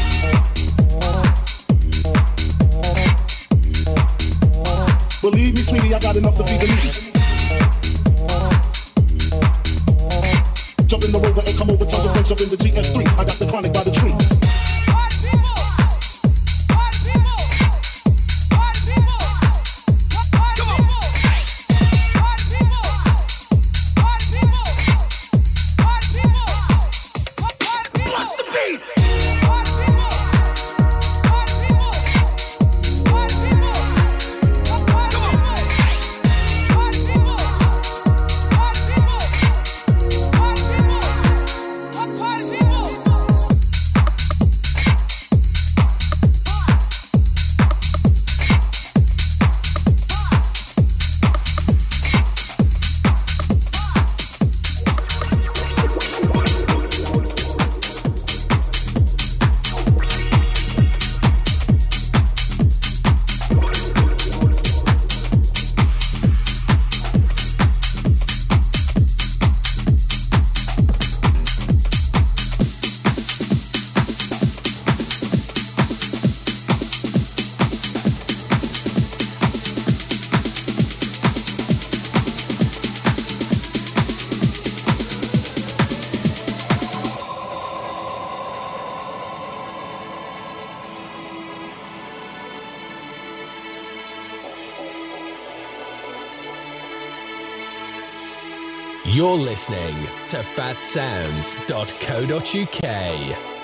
Got enough to feed the needy. Listening to phatsoundz.co.uk.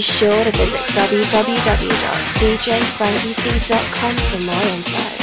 Be sure to visit www.djfrankec.com for more info.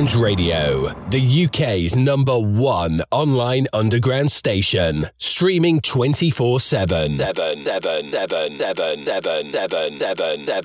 Bad Radio, the UK's number one online underground station, streaming 24 7. 7, 7, 7, 7, 7, 7, 7, 7,